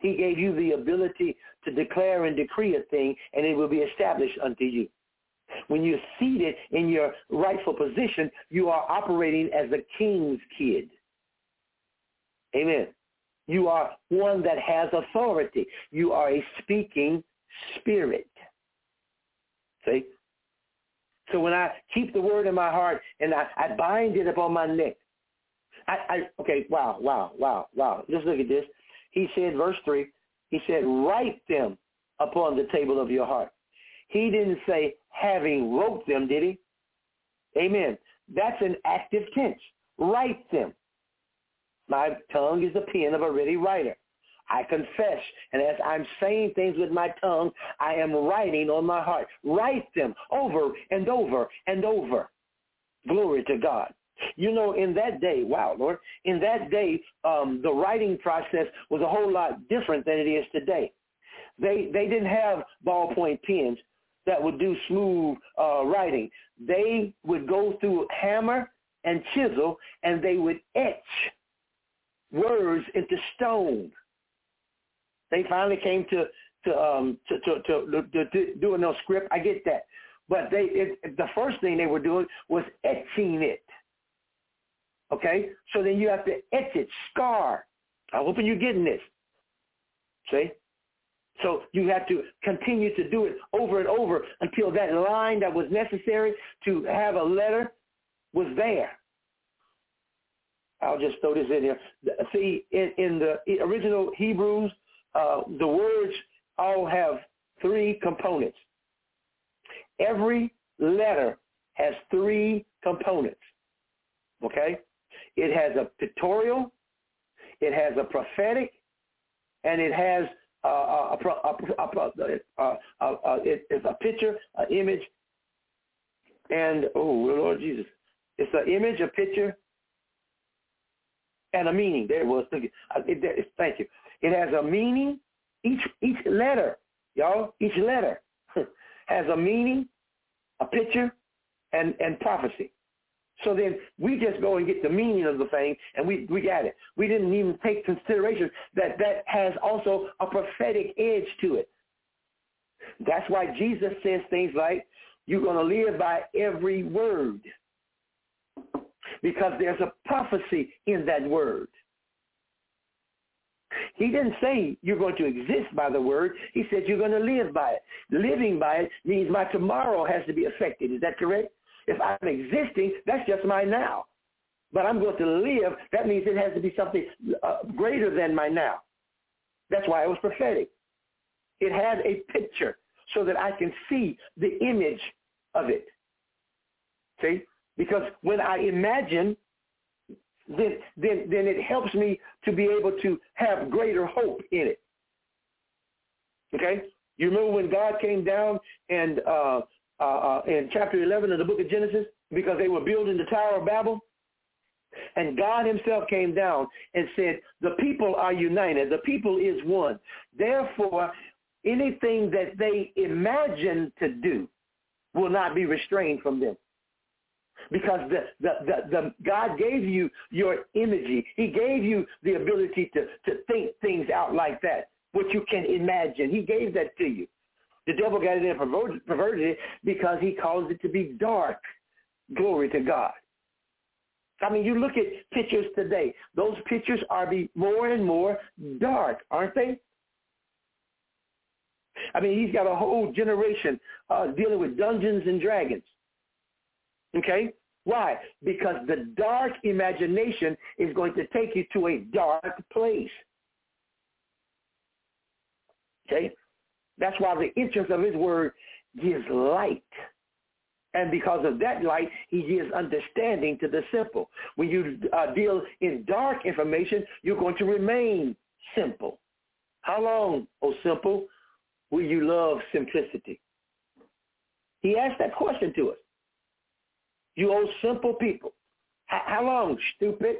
S2: He gave you the ability to declare and decree a thing, and it will be established unto you. When you're seated in your rightful position, you are operating as a king's kid. Amen. You are one that has authority. You are a speaking spirit. See? So when I keep the word in my heart and I, I bind it upon my neck, I, I okay, wow, wow, wow, wow. Just look at this. He said, verse 3, he said, write them upon the table of your heart. He didn't say having wrote them, did he? Amen. That's an active tense. Write them. My tongue is the pen of a ready writer. I confess, and as I'm saying things with my tongue, I am writing on my heart. Write them over and over and over. Glory to God. You know, in that day, wow, Lord, in that day, um, the writing process was a whole lot different than it is today. They they didn't have ballpoint pens that would do smooth uh, writing. They would go through hammer and chisel, and they would etch words into stone. They finally came to to um to to, to, to, to doing no script. I get that, but they it, the first thing they were doing was etching it. Okay, so then you have to etch it, scar. I'm hoping you're getting this. See? So you have to continue to do it over and over until that line that was necessary to have a letter was there. I'll just throw this in here. See, in, in the original Hebrews, uh, the words all have three components. Every letter has three components. Okay? It has a pictorial, it has a prophetic, and it has Uh, uh, a, a, a, a, uh, it's a picture, an image, and, oh, Lord Jesus. It's an image, a picture, and a meaning. There it was. Thank you. It has a meaning. Each each letter, y'all, each letter has a meaning, a picture, and, and prophecy. So then we just go and get the meaning of the thing and we, we got it. We didn't even take consideration that that has also a prophetic edge to it. That's why Jesus says things like, you're going to live by every word because there's a prophecy in that word. He didn't say you're going to exist by the word. He said you're going to live by it. Living by it means my tomorrow has to be affected. Is that correct? If I'm existing, that's just my now. But I'm going to live. That means it has to be something uh, greater than my now. That's why it was prophetic. It had a picture so that I can see the image of it. See? Because when I imagine, then, then, then it helps me to be able to have greater hope in it. Okay? You remember when God came down and uh, uh, uh, in chapter 11 of the book of Genesis because they were building the Tower of Babel? And God himself came down and said, the people are united. The people is one. Therefore, anything that they imagine to do will not be restrained from them because the, the, the, the, God gave you your imagery. He gave you the ability to, to think things out like that, what you can imagine. He gave that to you. The devil got it and perverted, it because he caused it to be dark. Glory to God. I mean, you look at pictures today. Those pictures are be more and more dark, aren't they? I mean, he's got a whole generation uh, dealing with Dungeons and Dragons. Okay? Why? Because the dark imagination is going to take you to a dark place. Okay? That's why the entrance of his word gives light. And because of that light, he gives understanding to the simple. When you uh, deal in dark information, you're going to remain simple. How long, oh simple, will you love simplicity? He asked that question to us. You old simple people. How long, stupid,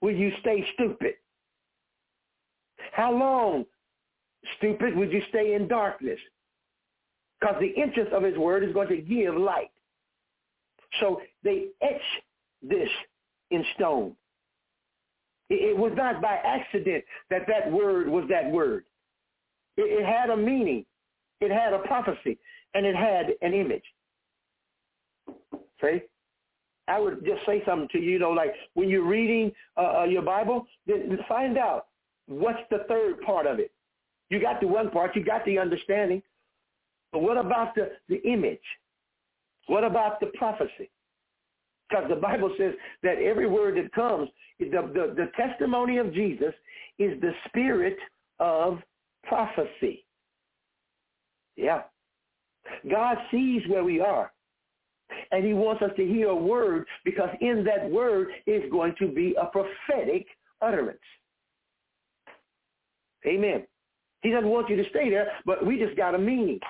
S2: will you stay stupid? How long, stupid, would you stay in darkness? Because the interest of his word is going to give light. So they etch this in stone. It, was not by accident that that word was that word. It, it had a meaning. It had a prophecy. And it had an image. See? I would just say something to you, you know, like when you're reading uh, uh, your Bible, then find out what's the third part of it. You got the one part, you got the understanding, but what about the, the image? What about the prophecy? Because the Bible says that every word that comes, the, the, the testimony of Jesus is the spirit of prophecy. Yeah. God sees where we are. And he wants us to hear a word because in that word is going to be a prophetic utterance. Amen. He doesn't want you to stay there, but we just got a meaning.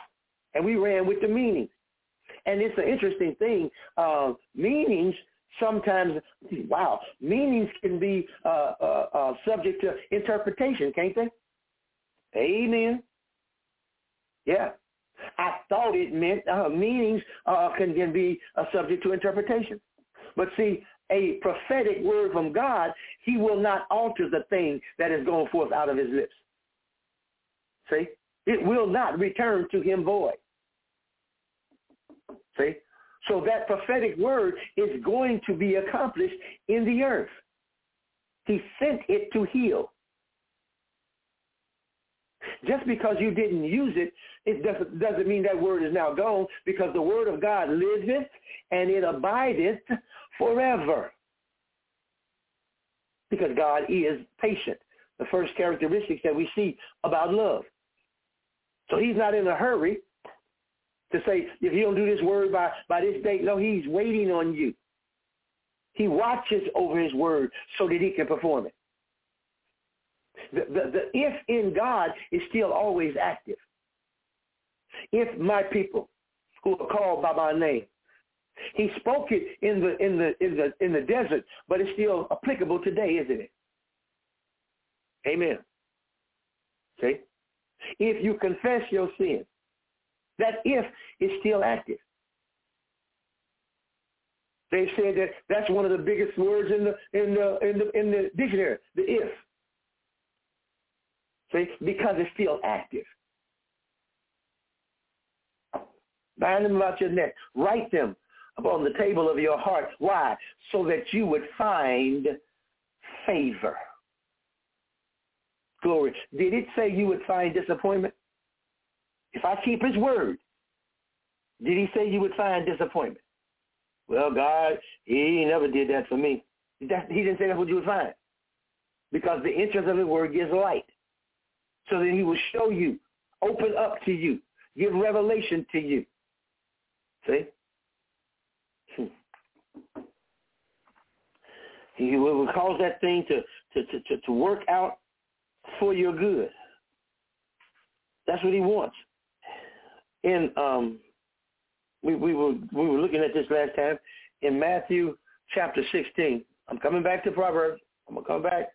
S2: And we ran with the meaning. And it's an interesting thing. Uh, meanings sometimes, wow, meanings can be uh, uh, uh subject to interpretation, can't they? Amen. Yeah. I thought it meant uh, meanings uh, can, can be subject to interpretation. But see, a prophetic word from God, he will not alter the thing that is going forth out of his lips. See? It will not return to him void. See? So that prophetic word is going to be accomplished in the earth. He sent it to heal. Just because you didn't use it, it doesn't, doesn't mean that word is now gone because the word of God liveth and it abideth forever. Because God is patient. The first characteristics that we see about love. So he's not in a hurry to say, if you don't do this word by, by this date, no, he's waiting on you. He watches over his word so that he can perform it. The, the, the if in God is still always active. If my people who are called by my name. He spoke it in the in the in the in the desert, but it's still applicable today, isn't it? Amen. See? If you confess your sin, that if is still active. They said that that's one of the biggest words in the in the in the in the dictionary, the if. See, because it's still active. Bind them about your neck. Write them upon the table of your heart. Why? So that you would find favor. Glory. Did it say you would find disappointment? If I keep his word, did he say you would find disappointment? Well, God, he never did that for me. That, he didn't say that's what you would find. Because the entrance of his word gives light. So that he will show you, open up to you, give revelation to you. See? Hmm. He will cause that thing to, to, to, to work out for your good. That's what he wants. And um, we, we were we were looking at this last time in Matthew chapter 16. I'm coming back to Proverbs. I'm gonna come back,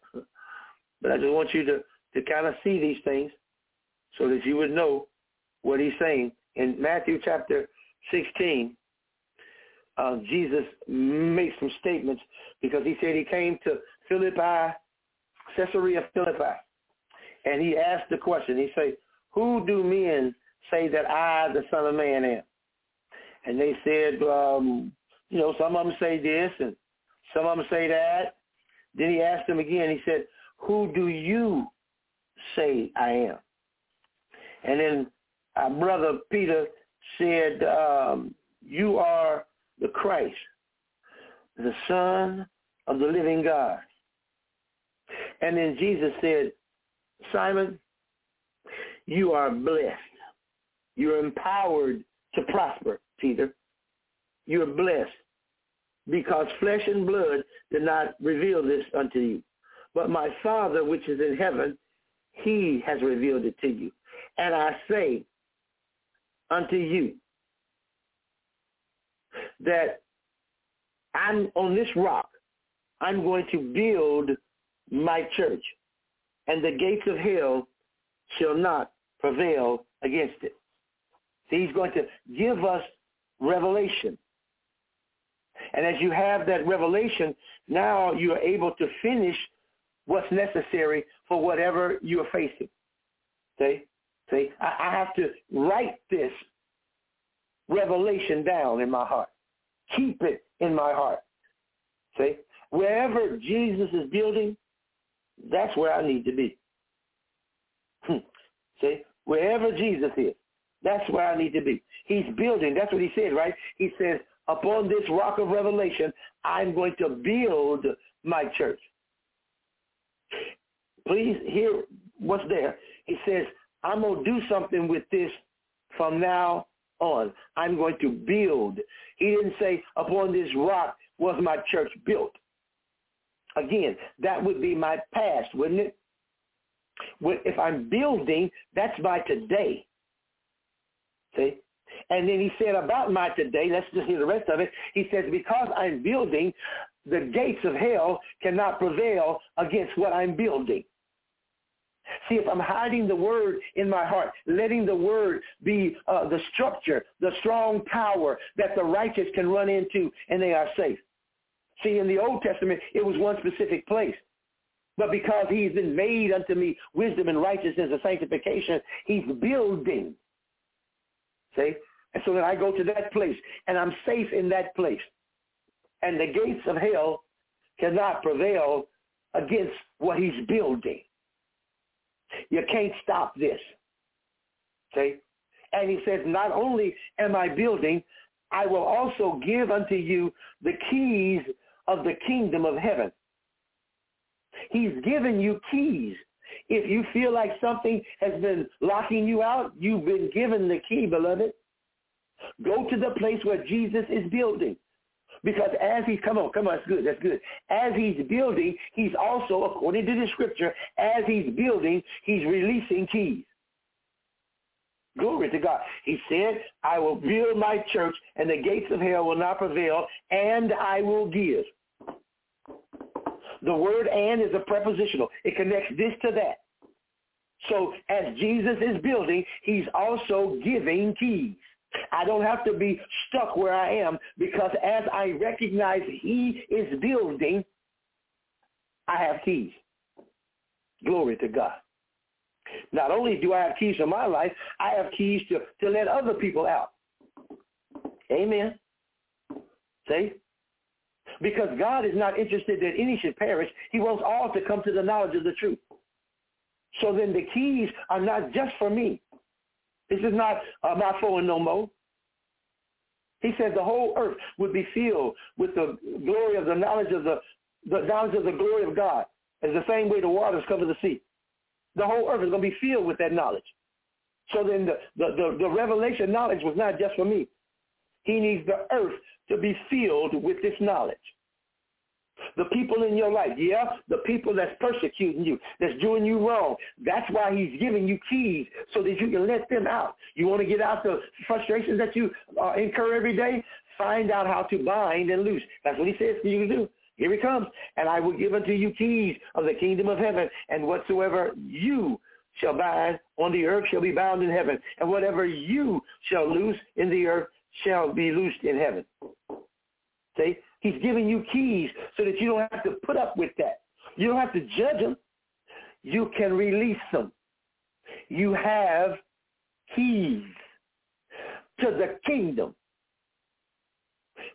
S2: but I just want you to to kind of see these things so that you would know what he's saying in Matthew chapter 16. Uh, Jesus makes some statements because he said he came to Philippi, Caesarea Philippi, and he asked the question. He said, "Who do men say that I, the Son of Man, am?" and they said, um, you know, some of them say this and some of them say that. Then he asked them again. He said, "Who do you say I am?" And then our brother Peter said, um, "You are the Christ, the Son of the living God." And then Jesus said, "Simon, you are blessed. You're empowered to prosper Peter. You're blessed because flesh and blood did not reveal this unto you. But my Father which is in heaven, he has revealed it to you. And I say unto you that I'm on this rock, I'm going to build my church, and the gates of hell shall not prevail against it. he's going to give us revelation. And as you have that revelation, now you are able to finish what's necessary for whatever you are facing. See? See? I, I have to write this revelation down in my heart. Keep it in my heart. See? Wherever Jesus is building, that's where I need to be. Hmm. See? Wherever Jesus is, that's where I need to be. He's building. That's what he said, right? He says, upon this rock of revelation, I'm going to build my church. Please hear what's there. He says, I'm going to do something with this from now on. I'm going to build. He didn't say, upon this rock was my church built. Again, that would be my past, wouldn't it? If I'm building, that's my today. See? And then he said about my today, let's just hear the rest of it. He says, because I'm building, the gates of hell cannot prevail against what I'm building. See, if I'm hiding the word in my heart, letting the word be uh, the structure, the strong tower that the righteous can run into and they are safe. See, in the Old Testament, it was one specific place. But because he's been made unto me wisdom and righteousness and sanctification, he's building See? And so then I go to that place and I'm safe in that place. And the gates of hell cannot prevail against what he's building. You can't stop this. See? And he says, not only am I building, I will also give unto you the keys of the kingdom of heaven. He's given you keys. If you feel like something has been locking you out, you've been given the key, beloved. Go to the place where Jesus is building. Because as he's, come on, come on, that's good, that's good. As he's building, he's also, according to the scripture, as he's building, he's releasing keys. Glory to God. He said, I will build my church and the gates of hell will not prevail and I will give. The word and is a prepositional. It connects this to that. So as Jesus is building, he's also giving keys. I don't have to be stuck where I am because as I recognize he is building, I have keys. Glory to God. Not only do I have keys for my life, I have keys to, to let other people out. Amen. See? Because God is not interested that any should perish. He wants all to come to the knowledge of the truth. So then the keys are not just for me. This is not uh, my phone no more. He said the whole earth would be filled with the glory of the knowledge of the, the knowledge of the glory of God. As the same way the waters cover the sea. The whole earth is going to be filled with that knowledge. So then the, the, the, the revelation knowledge was not just for me. He needs the earth to be filled with this knowledge. The people in your life, yeah, the people that's persecuting you, that's doing you wrong. That's why he's giving you keys so that you can let them out. You want to get out the frustrations that you uh, incur every day? Find out how to bind and loose. That's what he says for you to do. Here he comes. And I will give unto you keys of the kingdom of heaven. And whatsoever you shall bind on the earth shall be bound in heaven. And whatever you shall loose in the earth shall be loosed in heaven. See? He's giving you keys so that you don't have to put up with that. You don't have to judge them. You can release them. You have keys to the kingdom.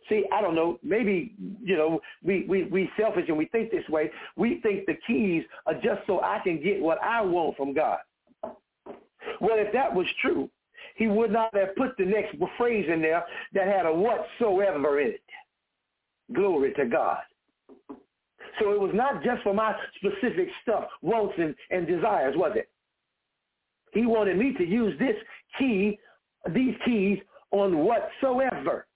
S2: See, I don't know, maybe, you know, we, we, we selfish and we think this way. We think the keys are just so I can get what I want from God. Well, if that was true, he would not have put the next phrase in there that had a whatsoever in it. Glory to God. So it was not just for my specific stuff, wants and, and desires, was it? He wanted me to use this key, these keys on whatsoever.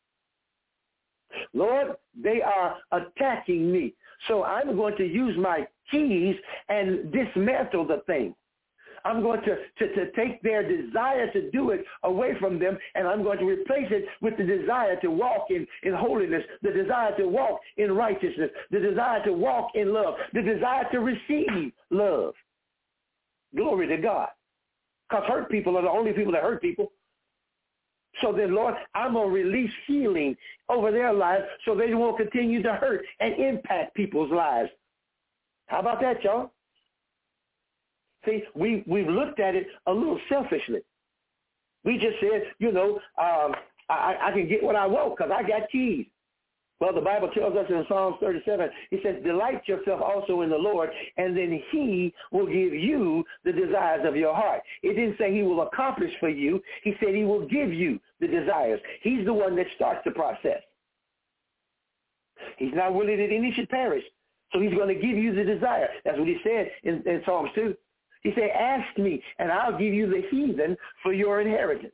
S2: Lord, they are attacking me. So I'm going to use my keys and dismantle the thing. I'm going to, to, to take their desire to do it away from them, and I'm going to replace it with the desire to walk in, in holiness, the desire to walk in righteousness, the desire to walk in love, the desire to receive love. Glory to God. Because hurt people are the only people that hurt people. So then, Lord, I'm going to release healing over their lives so they won't continue to hurt and impact people's lives. How about that, y'all? See, we, we've looked at it a little selfishly. We just said, you know, um, I, I can get what I want because I got keys. Well, the Bible tells us in Psalms 37, he says, delight yourself also in the Lord, and then he will give you the desires of your heart. It didn't say he will accomplish for you. He said he will give you the desires. He's the one that starts the process. He's not willing that any should perish. So he's going to give you the desire. That's what he said in, in Psalms 2. He said, ask me, and I'll give you the heathen for your inheritance.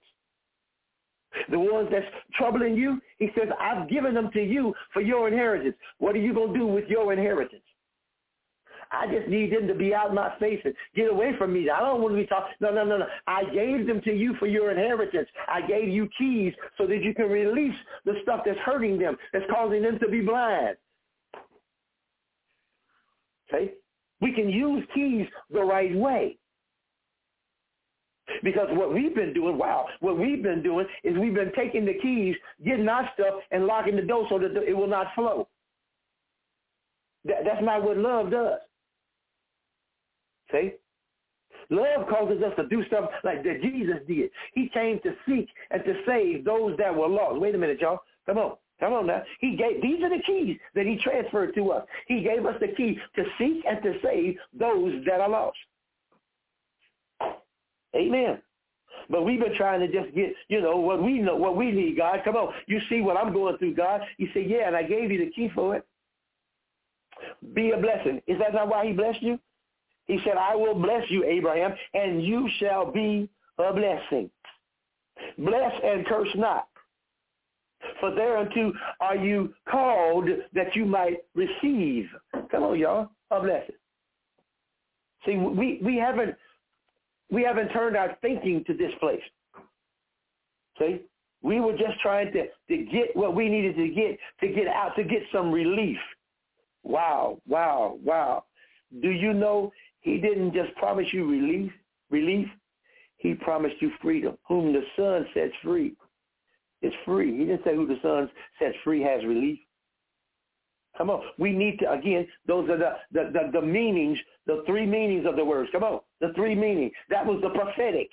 S2: The ones that's troubling you, he says, I've given them to you for your inheritance. What are you going to do with your inheritance? I just need them to be out my face and get away from me. I don't want to be talking. No, no, no, no. I gave them to you for your inheritance. I gave you keys so that you can release the stuff that's hurting them, that's causing them to be blind. See? We can use keys the right way. Because what we've been doing, wow, what we've been doing is we've been taking the keys, getting our stuff, and locking the door so that it will not flow. That, that's not what love does. See? Love causes us to do stuff like that Jesus did. He came to seek and to save those that were lost. Wait a minute, y'all. Come on. Come on now. He gave these are the keys that he transferred to us. He gave us the key to seek and to save those that are lost. Amen. But we've been trying to just get, you know, what we know, what we need, God. Come on. You see what I'm going through, God. You say, yeah, and I gave you the key for it. Be a blessing. Is that not why he blessed you? He said, I will bless you, Abraham, and you shall be a blessing. Bless and curse not. For thereunto are you called that you might receive. Come on, y'all. A blessing. See, we, we haven't we haven't turned our thinking to this place. See? We were just trying to, to get what we needed to get to get out, to get some relief. Wow, wow, wow. Do you know he didn't just promise you relief, relief? He promised you freedom. Whom the Son sets free is free. He didn't say who the Son sets free has relief. Come on. We need to, again, those are the, the, the, the meanings, the three meanings of the words. Come on. The three meanings. That was the prophetic.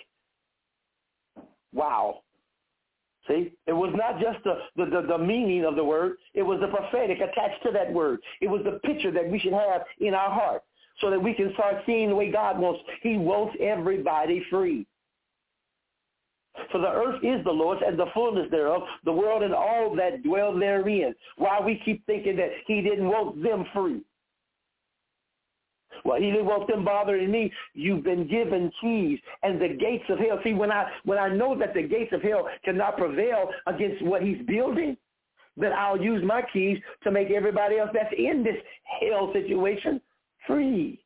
S2: Wow. See, it was not just the, the, the, the, meaning of the word. It was the prophetic attached to that word. It was the picture that we should have in our heart so that we can start seeing the way God wants. He wants everybody free. For the earth is the Lord's and the fullness thereof, the world and all that dwell therein. Why we keep thinking that he didn't want them free. Well, he didn't want them bothering me. You've been given keys and the gates of hell. See, when I when I know that the gates of hell cannot prevail against what he's building, then I'll use my keys to make everybody else that's in this hell situation free.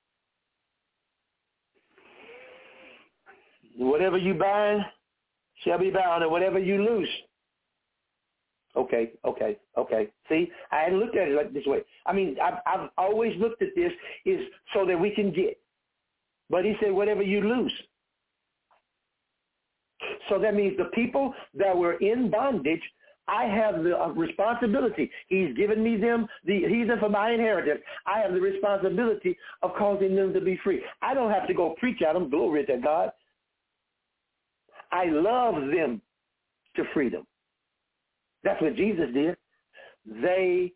S2: Whatever you bind shall be bound, and whatever you loose. Okay, okay, okay. See, I hadn't looked at it like this way. I mean, I've, I've always looked at this is so that we can get. But he said, whatever you loose. So that means the people that were in bondage, I have the uh, responsibility. He's given me them the heathen for my inheritance. I have the responsibility of causing them to be free. I don't have to go preach at them. Glory to God. I love them to freedom. That's what Jesus did. They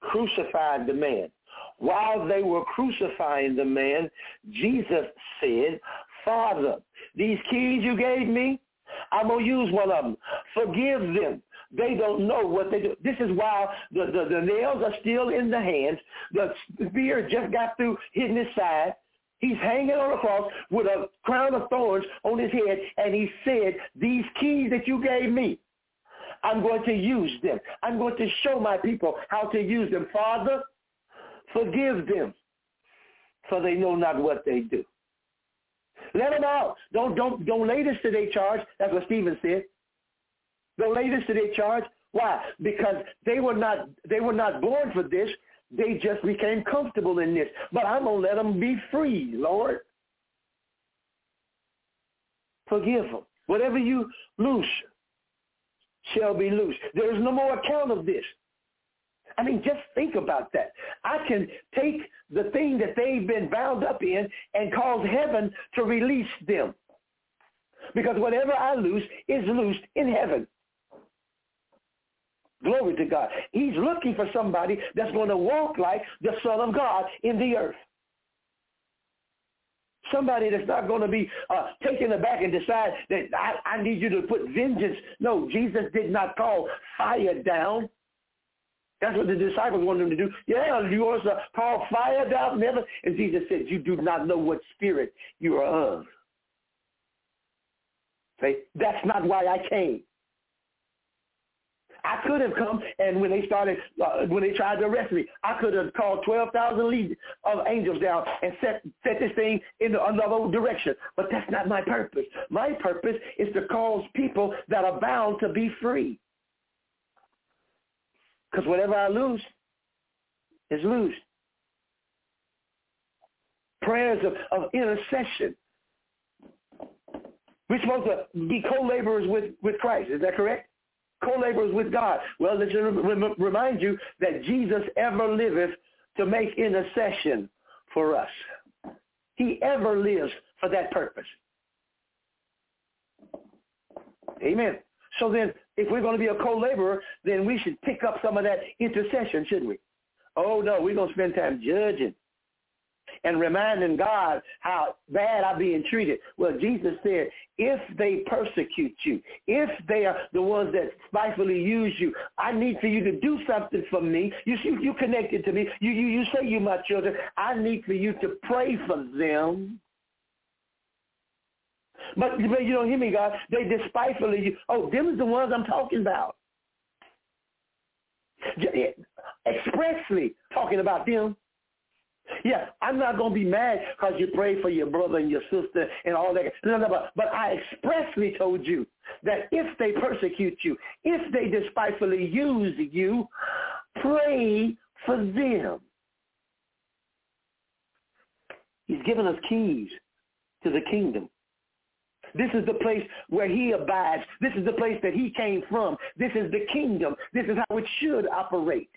S2: crucified the man. While they were crucifying the man, Jesus said, Father, these keys you gave me, I'm going to use one of them. Forgive them. They don't know what they do. This is why the, the, the nails are still in the hands. The spear just got through hitting his side. He's hanging on a cross with a crown of thorns on his head, and he said, these keys that you gave me, I'm going to use them. I'm going to show my people how to use them. Father, forgive them, for they know not what they do. Let them out. Don't, don't, don't lay this to their charge. That's what Stephen said. Don't lay this to their charge. Why? Because they were not, they were not born for this. They just became comfortable in this. But I'm going to let them be free, Lord. Forgive them. Whatever you loose shall be loose. There is no more account of this. I mean, just think about that. I can take the thing that they've been bound up in and cause heaven to release them. Because whatever I loose is loosed in heaven. Glory to God. He's looking for somebody that's going to walk like the Son of God in the earth. Somebody that's not going to be uh, taken aback and decide that I, I need you to put vengeance. No, Jesus did not call fire down. That's what the disciples wanted him to do. Yeah, you want us to call fire down? Never. And Jesus said, you do not know what spirit you are of. Say, that's not why I came. I could have come, and when they started, uh, when they tried to arrest me, I could have called 12,000 legions of angels down and set, set this thing in another direction. But that's not my purpose. My purpose is to cause people that are bound to be free. Because whatever I lose is loose. Prayers of, of intercession. We're supposed to be co-laborers with, with Christ. Is that correct? Co-laborers with God. Well, let's remind you that Jesus ever liveth to make intercession for us. He ever lives for that purpose. Amen. So then, if we're going to be a co-laborer, then we should pick up some of that intercession, shouldn't we? Oh, no, we're going to spend time judging and reminding God how bad I'm being treated. Well, Jesus said, if they persecute you, if they are the ones that spitefully use you, I need for you to do something for me. You see, you connected to me. You, you, you say you my children. I need for you to pray for them. But, but you don't hear me, God. They despitefully you. Oh, them is the ones I'm talking about. Expressly talking about them. Yeah, I'm not going to be mad because you pray for your brother and your sister and all that. No, no, but, but I expressly told you that if they persecute you, if they despitefully use you, pray for them. He's given us keys to the kingdom. This is the place where he abides. This is the place that he came from. This is the kingdom. This is how it should operate.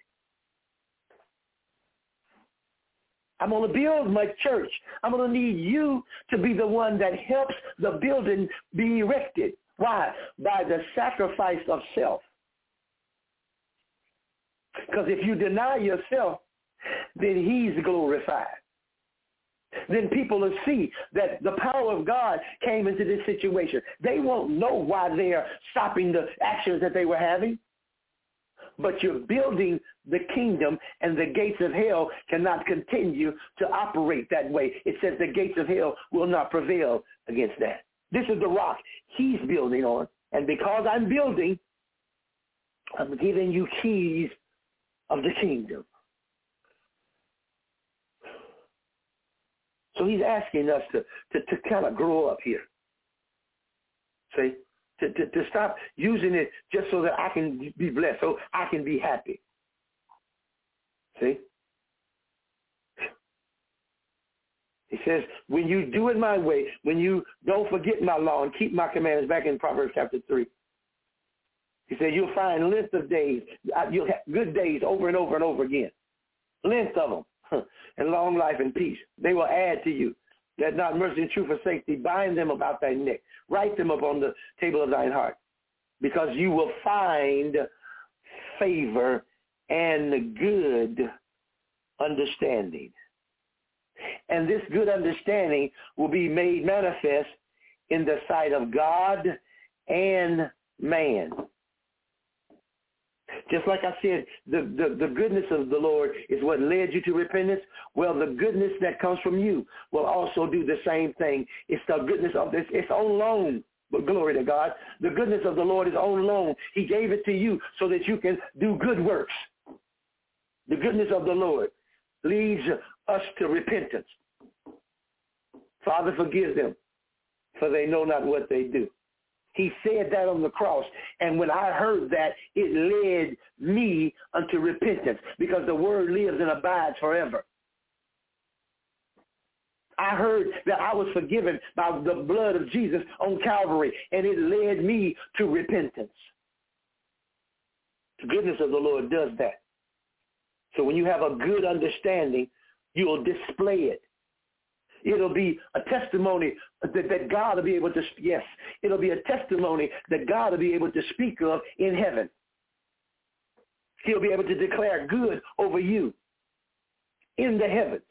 S2: I'm going to build my church. I'm going to need you to be the one that helps the building be erected. Why? By the sacrifice of self. Because if you deny yourself, then he's glorified. Then people will see that the power of God came into this situation. They won't know why they're stopping the actions that they were having. But you're building the kingdom and the gates of hell cannot continue to operate that way. It says the gates of hell will not prevail against that. This is the rock he's building on. And because I'm building, I'm giving you keys of the kingdom. So he's asking us to, to, to kind of grow up here. See? To, to, to stop using it just so that I can be blessed, so I can be happy. See? He says, when you do it my way, when you don't forget my law and keep my commandments, back in Proverbs chapter 3. He said, you'll find length of days. Uh, you'll have good days over and over and over again. Length of them. and long life and peace. They will add to you. Let not mercy and truth forsake thee. Bind them about thy neck. Write them upon the table of thine heart. Because you will find favor and good understanding. And this good understanding will be made manifest in the sight of God and man. Just like I said, the, the, the goodness of the Lord is what led you to repentance. Well, the goodness that comes from you will also do the same thing. It's the goodness of this. It's on loan. But glory to God. The goodness of the Lord is on loan. He gave it to you so that you can do good works. The goodness of the Lord leads us to repentance. Father, forgive them, for they know not what they do. He said that on the cross. And when I heard that, it led me unto repentance because the word lives and abides forever. I heard that I was forgiven by the blood of Jesus on Calvary, and it led me to repentance. The goodness of the Lord does that. So when you have a good understanding, you'll display it. It'll be a testimony that, that God will be able to, yes, it'll be a testimony that God will be able to speak of in heaven. He'll be able to declare good over you in the heavens.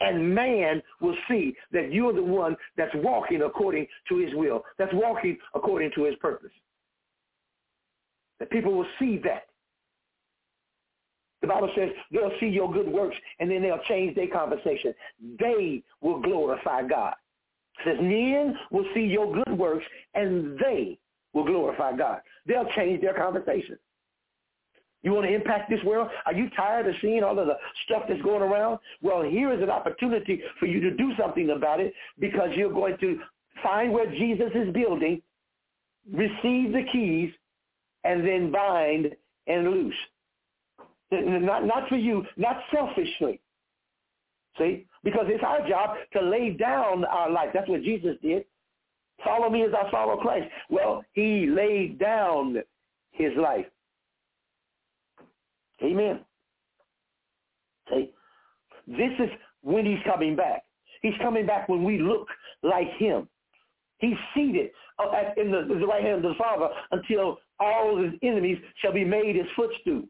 S2: And man will see that you're the one that's walking according to his will, that's walking according to his purpose. That people will see that. The Bible says they'll see your good works and then they'll change their conversation. They will glorify God. It says men will see your good works and they will glorify God. They'll change their conversation. You want to impact this world? Are you tired of seeing all of the stuff that's going around? Well, here is an opportunity for you to do something about it because you're going to find where Jesus is building, receive the keys, and then bind and loose. Not, not for you, not selfishly. See? Because it's our job to lay down our life. That's what Jesus did. Follow me as I follow Christ. Well, he laid down his life. Amen. See? This is when he's coming back. He's coming back when we look like him. He's seated uh, in the, the right hand of the Father until all his enemies shall be made his footstool.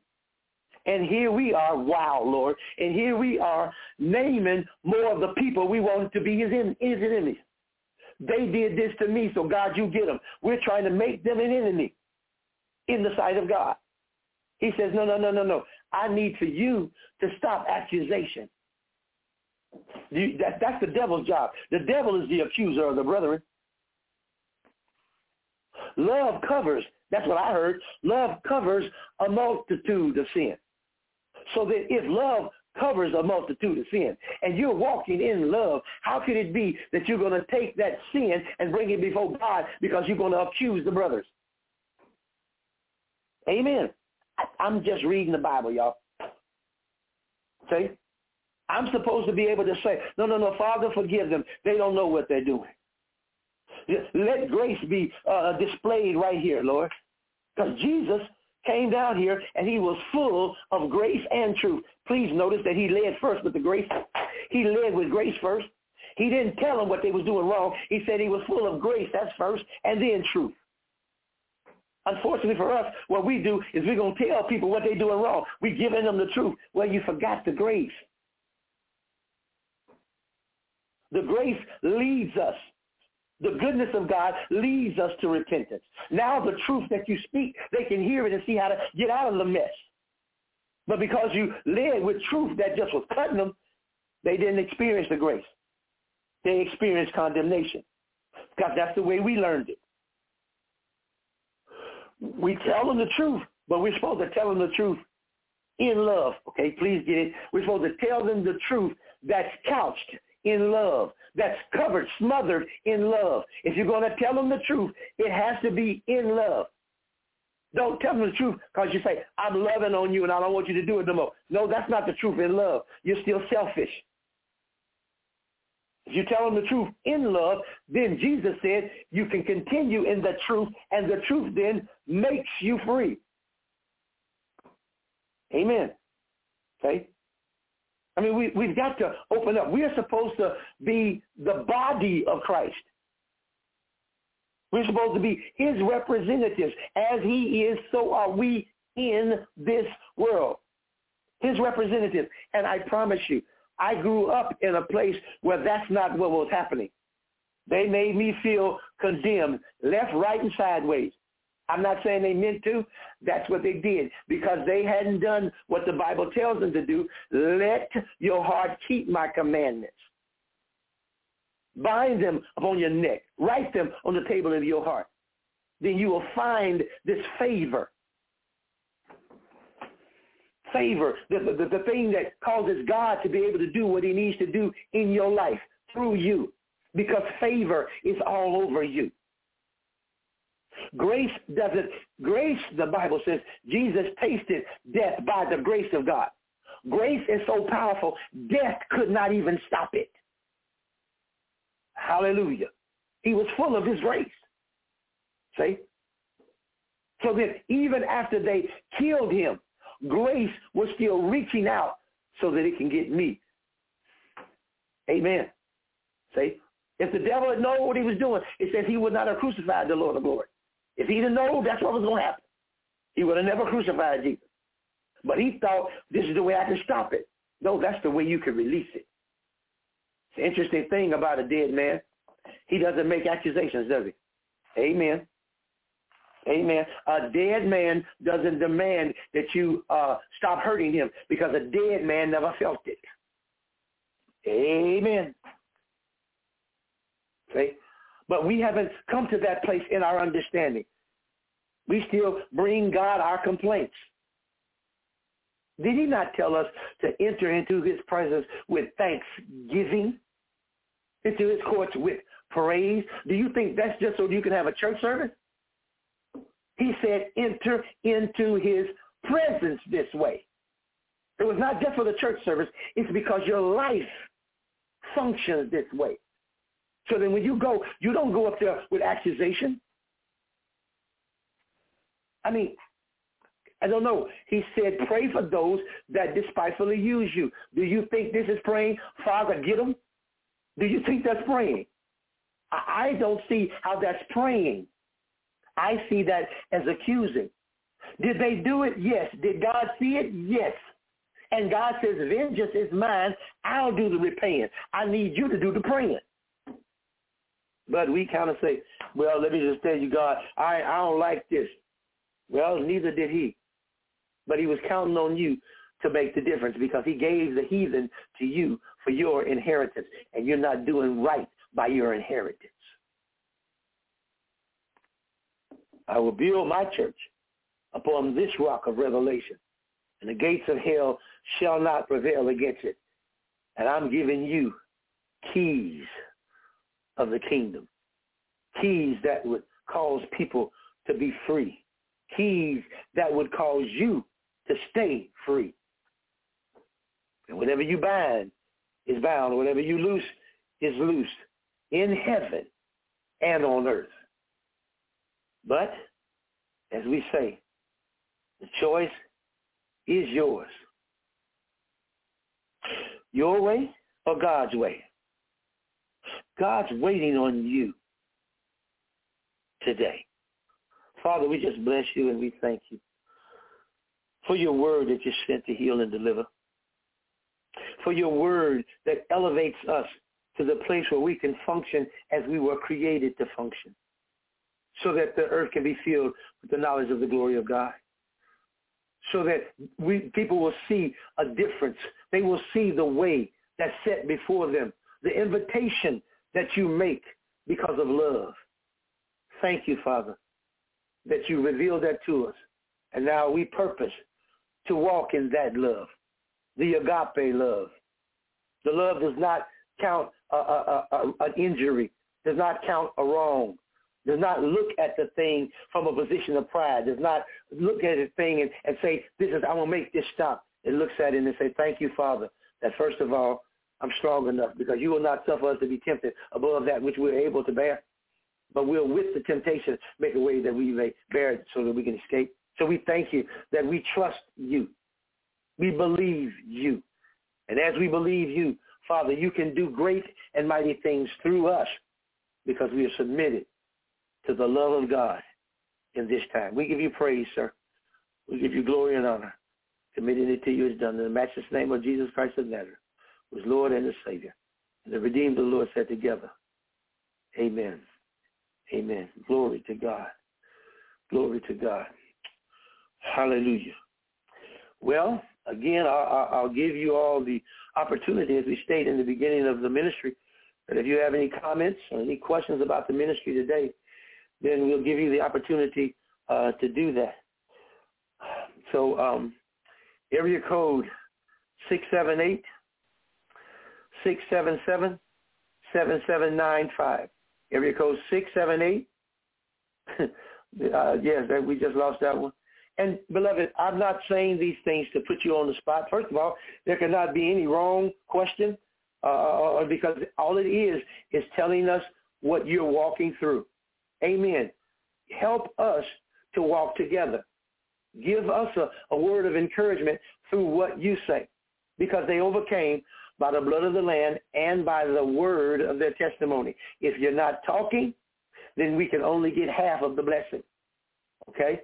S2: And here we are, wow, Lord. And here we are naming more of the people we want to be his, his enemies. They did this to me, so God, you get them. We're trying to make them an enemy in the sight of God. He says, no, no, no, no, no. I need for you to stop accusation. You, that, that's the devil's job. The devil is the accuser of the brethren. Love covers, that's what I heard, love covers a multitude of sin. So that if love covers a multitude of sin and you're walking in love, how can it be that you're going to take that sin and bring it before God because you're going to accuse the brothers? Amen. I'm just reading the Bible, y'all. See? I'm supposed to be able to say, no, no, no, Father, forgive them. They don't know what they're doing. Let grace be uh, displayed right here, Lord. Because Jesus came down here and he was full of grace and truth. Please notice that he led first with the grace. He led with grace first. He didn't tell them what they was doing wrong. He said he was full of grace. That's first, and then truth. Unfortunately for us, what we do is we're going to tell people what they're doing wrong. We're giving them the truth. Well, you forgot the grace. The grace leads us. The goodness of God leads us to repentance. Now the truth that you speak, they can hear it and see how to get out of the mess. But because you led with truth that just was cutting them, they didn't experience the grace. They experienced condemnation. Because that's the way we learned it. We tell them the truth, but we're supposed to tell them the truth in love. Okay, please get it. We're supposed to tell them the truth that's couched in love, that's covered, smothered in love. If you're going to tell them the truth, it has to be in love. Don't tell them the truth because you say, I'm loving on you and I don't want you to do it no more. No, that's not the truth in love. You're still selfish. If you tell them the truth in love, then Jesus said you can continue in the truth and the truth then makes you free. Amen. Okay? I mean, we, we've got to open up. We are supposed to be the body of Christ. We're supposed to be his representatives. As he is, so are we in this world. His representatives. And I promise you, I grew up in a place where that's not what was happening. They made me feel condemned, left, right, and sideways. I'm not saying they meant to. That's what they did because they hadn't done what the Bible tells them to do. Let your heart keep my commandments. Bind them upon your neck. Write them on the table of your heart. Then you will find this favor. Favor, the, the, the thing that causes God to be able to do what he needs to do in your life through you because favor is all over you. Grace doesn't, grace, the Bible says, Jesus tasted death by the grace of God. Grace is so powerful, death could not even stop it. Hallelujah. He was full of his grace. See? So that even after they killed him, grace was still reaching out so that it can get me. Amen. See? If the devil had known what he was doing, it says he would not have crucified the Lord of glory. If he didn't know that's what was going to happen, he would have never crucified Jesus. But he thought this is the way I can stop it. No, that's the way you can release it. It's an interesting thing about a dead man. He doesn't make accusations, does he? Amen. Amen. A dead man doesn't demand that you uh, stop hurting him because a dead man never felt it. Amen. See? But we haven't come to that place in our understanding. We still bring God our complaints. Did he not tell us to enter into his presence with thanksgiving? Into his courts with praise? Do you think that's just so you can have a church service? He said, enter into his presence this way. It was not just for the church service. It's because your life functions this way. So then when you go, you don't go up there with accusation. I mean, I don't know. He said, pray for those that despitefully use you. Do you think this is praying, Father, get them? Do you think that's praying? I don't see how that's praying. I see that as accusing. Did they do it? Yes. Did God see it? Yes. And God says, vengeance is mine. I'll do the repaying. I need you to do the praying. But we kind of say, well, let me just tell you, God, I, I don't like this. Well, neither did he. But he was counting on you to make the difference because he gave the heathen to you for your inheritance, and you're not doing right by your inheritance. I will build my church upon this rock of revelation, and the gates of hell shall not prevail against it. And I'm giving you keys of the kingdom. Keys that would cause people to be free. Keys that would cause you to stay free. And whatever you bind is bound. Whatever you loose is loosed in heaven and on earth. But, as we say, the choice is yours. Your way or God's way? God's waiting on you today. Father, we just bless you and we thank you for your word that you sent to heal and deliver, for your word that elevates us to the place where we can function as we were created to function, so that the earth can be filled with the knowledge of the glory of God, so that we people will see a difference. They will see the way that's set before them, the invitation that you make because of love. Thank you, Father, that you revealed that to us. And now we purpose to walk in that love, the agape love. The love does not count a, a, a, an injury, does not count a wrong, does not look at the thing from a position of pride, does not look at the thing and, and say, this is, I will make this stop. It looks at it and say, thank you, Father, that first of all, I'm strong enough because you will not suffer us to be tempted above that which we're able to bear. But we'll, with the temptation, make a way that we may bear it so that we can escape. So we thank you that we trust you. We believe you. And as we believe you, Father, you can do great and mighty things through us because we are submitted to the love of God in this time. We give you praise, sir. We give you glory and honor. Committing it to you is done in the matchless name of Jesus Christ of Nazareth, is Lord and the Savior. And the redeemed of the Lord said together, Amen. Amen. Glory to God. Glory to God. Hallelujah. Well, again, I'll, I'll, give you all the opportunity, as we stated in the beginning of the ministry, that if you have any comments or any questions about the ministry today, then we'll give you the opportunity uh, to do that. So um, area code 678 677 7795. Area code 678. uh, yes, we just lost that one. And beloved, I'm not saying these things to put you on the spot. First of all, there cannot be any wrong question uh, uh, uh, because all it is is telling us what you're walking through. Amen. Help us to walk together. Give us a, a word of encouragement through what you say because they overcame by the blood of the Lamb and by the word of their testimony. If you're not talking, then we can only get half of the blessing. Okay?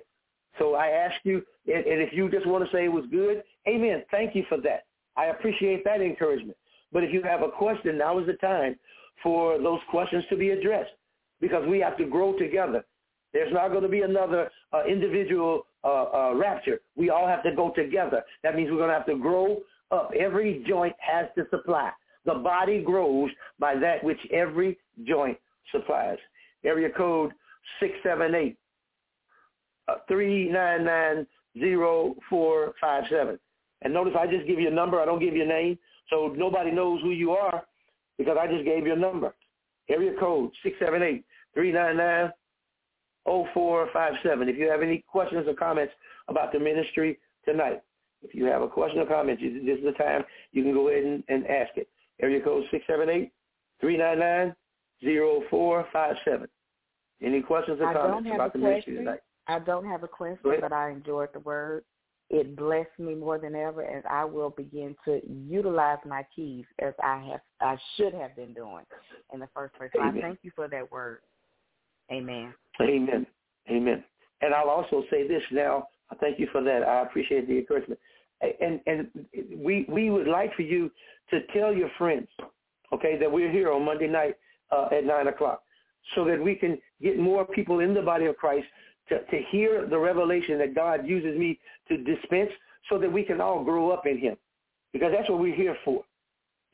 S2: So I ask you, and, and if you just want to say it was good, amen. Thank you for that. I appreciate that encouragement. But if you have a question, now is the time for those questions to be addressed because we have to grow together. There's not going to be another uh, individual uh, uh, rapture. We all have to go together. That means we're going to have to grow up. Every joint has to supply. The body grows by that which every joint supplies. Area code 678 uh, three nine nine zero four five seven. And notice I just give you a number. I don't give you a name, so nobody knows who you are because I just gave you a number. Area code six seven eight three nine nine zero four five seven. If you have any questions or comments about the ministry tonight, if you have a question or comment, this is the time you can go ahead and, and ask it. Area code six seven eight three nine nine zero four five seven. Any questions or comments about the ministry tonight?
S3: I don't have a question, but I enjoyed the word. It blessed me more than ever, and I will begin to utilize my keys as I have, I should have been doing in the first place. So I thank you for that word. Amen.
S2: Amen. Amen. And I'll also say this now. Thank you for that. I appreciate the encouragement. And and we we would like for you to tell your friends, okay, that we're here on Monday night uh, at nine o'clock, so that we can get more people in the body of Christ to, to hear the revelation that God uses me to dispense so that we can all grow up in him. Because that's what we're here for.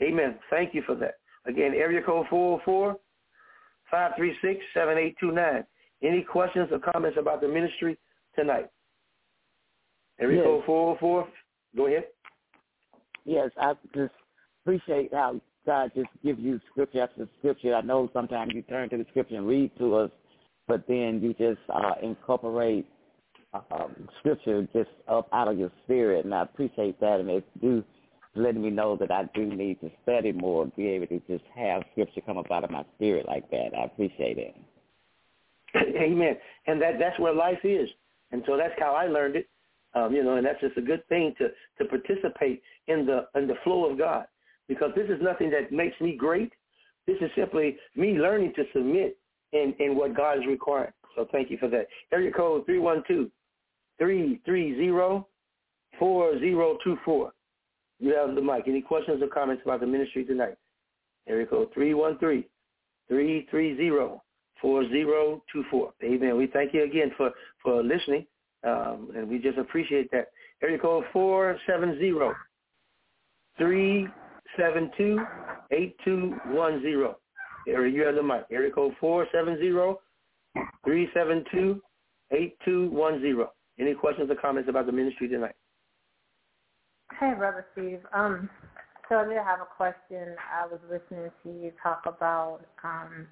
S2: Amen. Thank you for that. Again, area code 404-536-7829. Any questions or comments about the ministry tonight? Area yes. code 404. Go ahead.
S4: Yes, I just appreciate how God just gives you scripture after scripture. I know sometimes you turn to the scripture and read to us but then you just uh, incorporate um, scripture just up out of your spirit, and I appreciate that, and it do letting me know that I do need to study more, be able to just have scripture come up out of my spirit like that. I appreciate it.
S2: Amen. And that that's where life is. And so that's how I learned it. Um, you know, and that's just a good thing to to participate in the in the flow of God because this is nothing that makes me great. This is simply me learning to submit in in what God is requiring. So thank you for that. Area code three one two three three zero four zero two four. You have the mic. Any questions or comments about the ministry tonight? Area code three one three three three zero four zero two four. Amen. We thank you again for for listening. Um, and we just appreciate that. Area code 470 372 8210. Area, you have the mic. Area code 470 372 8210. Any questions or comments about the ministry tonight?
S5: Hey, Brother Steve. Um, so I did have a question. I was listening to you talk about um,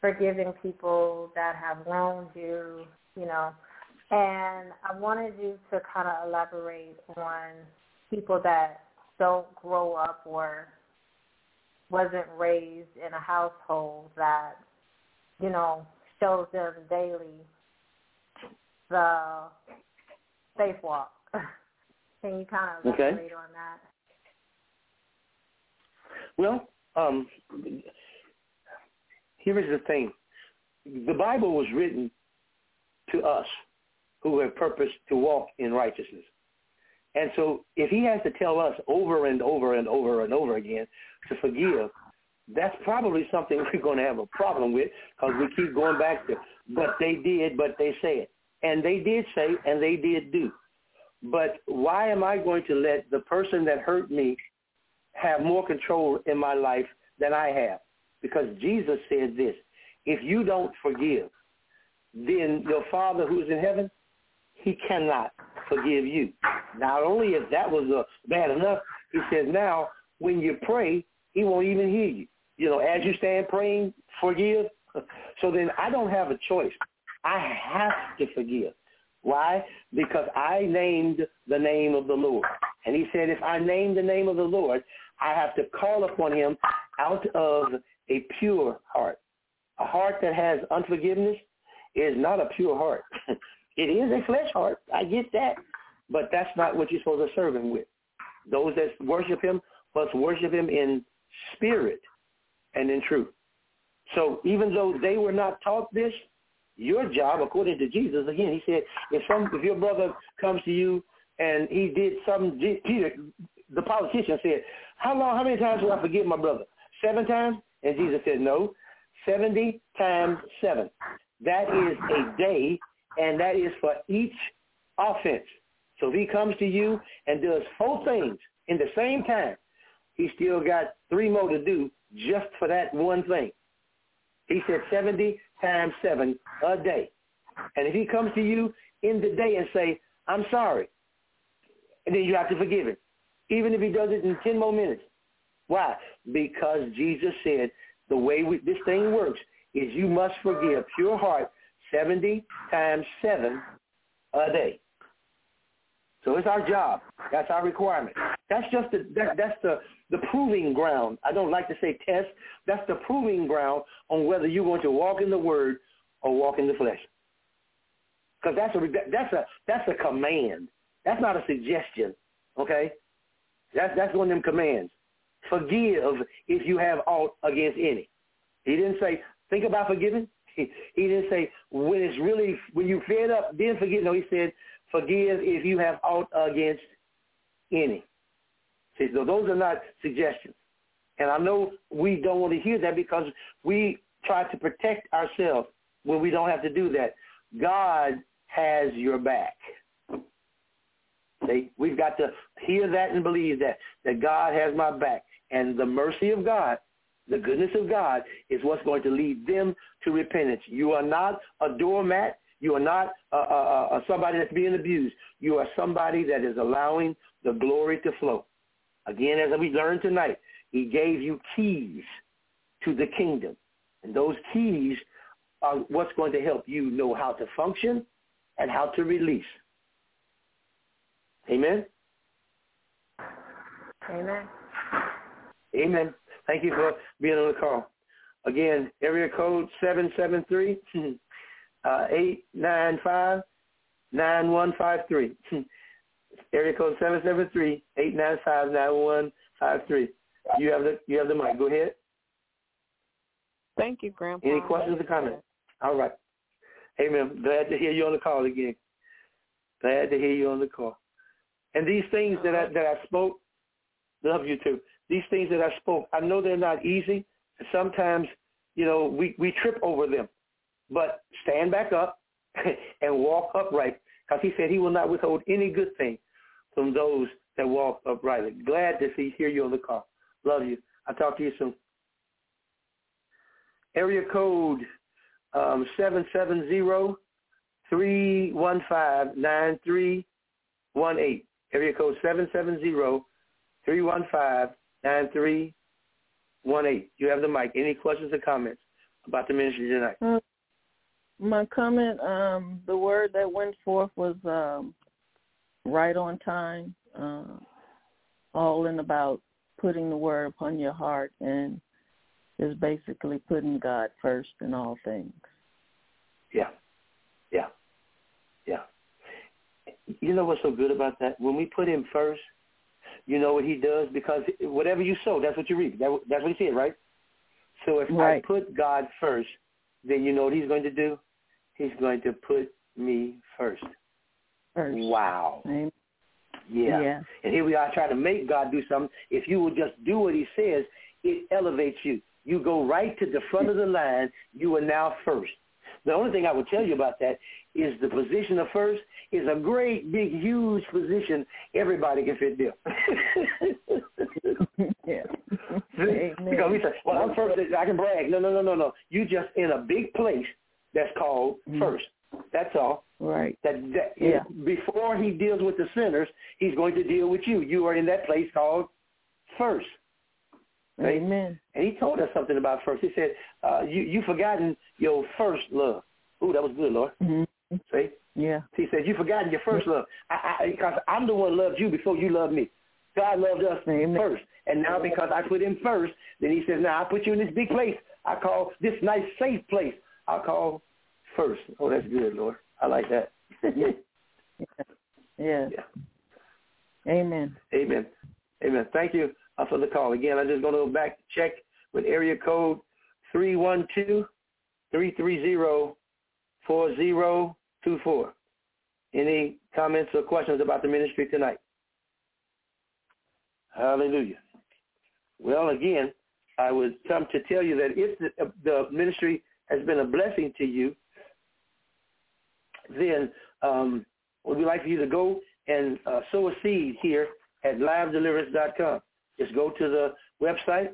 S5: forgiving people that have wronged you, you know, and I wanted you to kind of elaborate on people that don't grow up or wasn't raised in a household that, you know, shows them daily the safe walk. Can you kind of elaborate
S2: okay.
S5: on that?
S2: Well, um, here is the thing. The Bible was written to us who have purpose to walk in righteousness. And so if he has to tell us over and over and over and over again to forgive, that's probably something we're going to have a problem with because we keep going back to, but they did, but they said. And they did say, and they did do. But why am I going to let the person that hurt me have more control in my life than I have? Because Jesus said this, if you don't forgive, then your Father who's in heaven he cannot forgive you. Not only if that was uh, bad enough, he says now when you pray, he won't even hear you. You know, as you stand praying, forgive. So then I don't have a choice. I have to forgive. Why? Because I named the name of the Lord. And he said, if I name the name of the Lord, I have to call upon him out of a pure heart. A heart that has unforgiveness is not a pure heart. It is a flesh heart. I get that. But that's not what you're supposed to serve him with. Those that worship him must worship him in spirit and in truth. So even though they were not taught this, your job, according to Jesus, again, he said, if some, if your brother comes to you and he did something, Peter, the politician said, how long, how many times will I forgive my brother? Seven times? And Jesus said, no, 70 times seven. That is a day and that is for each offense. So if he comes to you and does four things in the same time, he still got three more to do just for that one thing. He said 70 times 7 a day. And if he comes to you in the day and say, I'm sorry, and then you have to forgive him, even if he does it in 10 more minutes. Why? Because Jesus said the way we, this thing works is you must forgive pure heart 70 times 7 a day. So it's our job. That's our requirement. That's just the that, that's the the proving ground. I don't like to say test. That's the proving ground on whether you're going to walk in the Word or walk in the flesh. Because that's a that's a that's a command. That's not a suggestion. Okay, that's that's one of them commands. Forgive if you have aught against any. He didn't say think about forgiving. He, didn't say when it's really when you fed up, then forgive. No, he said forgive if you have aught against any. See, those are not suggestions. And I know we don't want to hear that because we try to protect ourselves when we don't have to do that. God has your back. See, we've got to hear that and believe that, that God has my back. And the mercy of God the goodness of God is what's going to lead them to repentance. You are not a doormat. You are not uh, uh, uh, somebody that's being abused. You are somebody that is allowing the glory to flow. Again, as we learned tonight, he gave you keys to the kingdom. And those keys are what's going to help you know how to function and how to release. Amen?
S5: Amen.
S2: Amen. Thank you for being on the call. Again, area code 773 uh, 895 9153. Area code 773-895-9153. You have the you have the mic. Go ahead.
S6: Thank you, Grandpa.
S2: Any questions or comments? All right. Amen. Glad to hear you on the call again. Glad to hear you on the call. And these things that I that I spoke, love you too. These things that I spoke, I know they're not easy. Sometimes, you know, we, we trip over them. But stand back up and walk upright. Because he said he will not withhold any good thing from those that walk uprightly. Glad to see hear you on the call. Love you. I'll talk to you soon. Area code um, 770-315-9318. Area code 770-315-9318. You have the mic. Any questions or comments about the ministry tonight?
S6: Uh, my comment, um, the word that went forth was um, right on time, uh, all in about putting the word upon your heart and is basically putting God first in all things.
S2: Yeah. Yeah. Yeah. You know what's so good about that? When we put him first, you know what he does? Because whatever you sow, that's what you reap. That, that's what he said, right? So if right. I put God first, then you know what he's going to do? He's going to put me first.
S6: First.
S2: Wow.
S6: Amen.
S2: Yeah.
S6: yeah.
S2: And here we are trying to make God do something. If you will just do what he says, it elevates you. You go right to the front of the line. You are now first. The only thing I would tell you about that is the position of first is a great, big, huge position. Everybody can fit there.
S6: yeah.
S2: because we say, well, I'm first. I can brag. No, no, no, no, no. You just in a big place that's called mm-hmm. first. That's all.
S6: Right.
S2: That, that
S6: yeah.
S2: before he deals with the sinners, he's going to deal with you. You are in that place called first.
S6: Right? Amen.
S2: And he told us something about first. He said, uh, "You you forgotten your first love." Ooh, that was good, Lord.
S6: Mm-hmm.
S2: See?
S6: Yeah.
S2: He said, "You forgotten your first love." I, I, because I'm the one who loved you before you loved me. God loved us
S6: Amen.
S2: first, and now because I put Him first, then He says, "Now I put you in this big place. I call this nice safe place. I call first. Oh, that's good, Lord. I like that.
S6: yeah. yeah. Amen.
S2: Amen. Amen. Thank you uh, for the call. Again, I'm just going to go back check with area code 312-330-4024. Any comments or questions about the ministry tonight? Hallelujah. Well, again, I would come to tell you that if the, the ministry has been a blessing to you, then um, would we like for you to go and uh, sow a seed here at livedeliverance.com. Just go to the website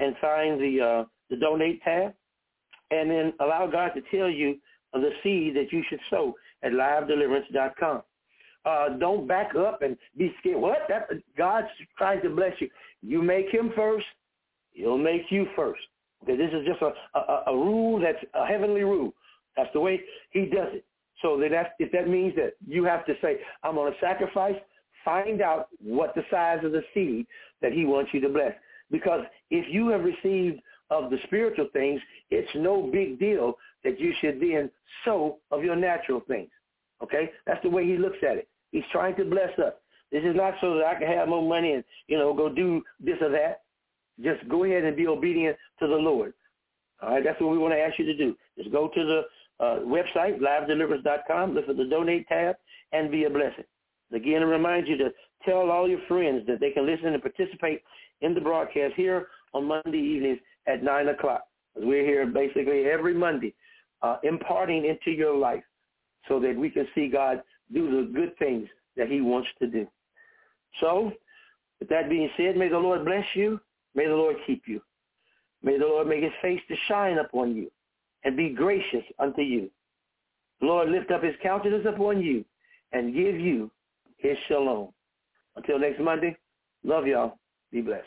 S2: and find the uh, the donate tab, and then allow God to tell you the seed that you should sow at livedeliverance.com. Uh, don't back up and be scared. What? That, God's trying to bless you. You make him first, he'll make you first. Okay, this is just a, a, a rule that's a heavenly rule. That's the way he does it. So that if that means that you have to say, I'm going to sacrifice, find out what the size of the seed that he wants you to bless. Because if you have received of the spiritual things, it's no big deal that you should then sow of your natural things. Okay? That's the way he looks at it. He's trying to bless us. This is not so that I can have more money and, you know, go do this or that. Just go ahead and be obedient to the Lord. All right, that's what we want to ask you to do. Just go to the uh, website, livedeliverance.com, look for the donate tab, and be a blessing. Again, I remind you to tell all your friends that they can listen and participate in the broadcast here on Monday evenings at 9 o'clock. We're here basically every Monday uh, imparting into your life so that we can see God do the good things that he wants to do. So, with that being said, may the Lord bless you. May the Lord keep you. May the Lord make his face to shine upon you and be gracious unto you. Lord, lift up his countenance upon you and give you his shalom. Until next Monday, love y'all. Be blessed.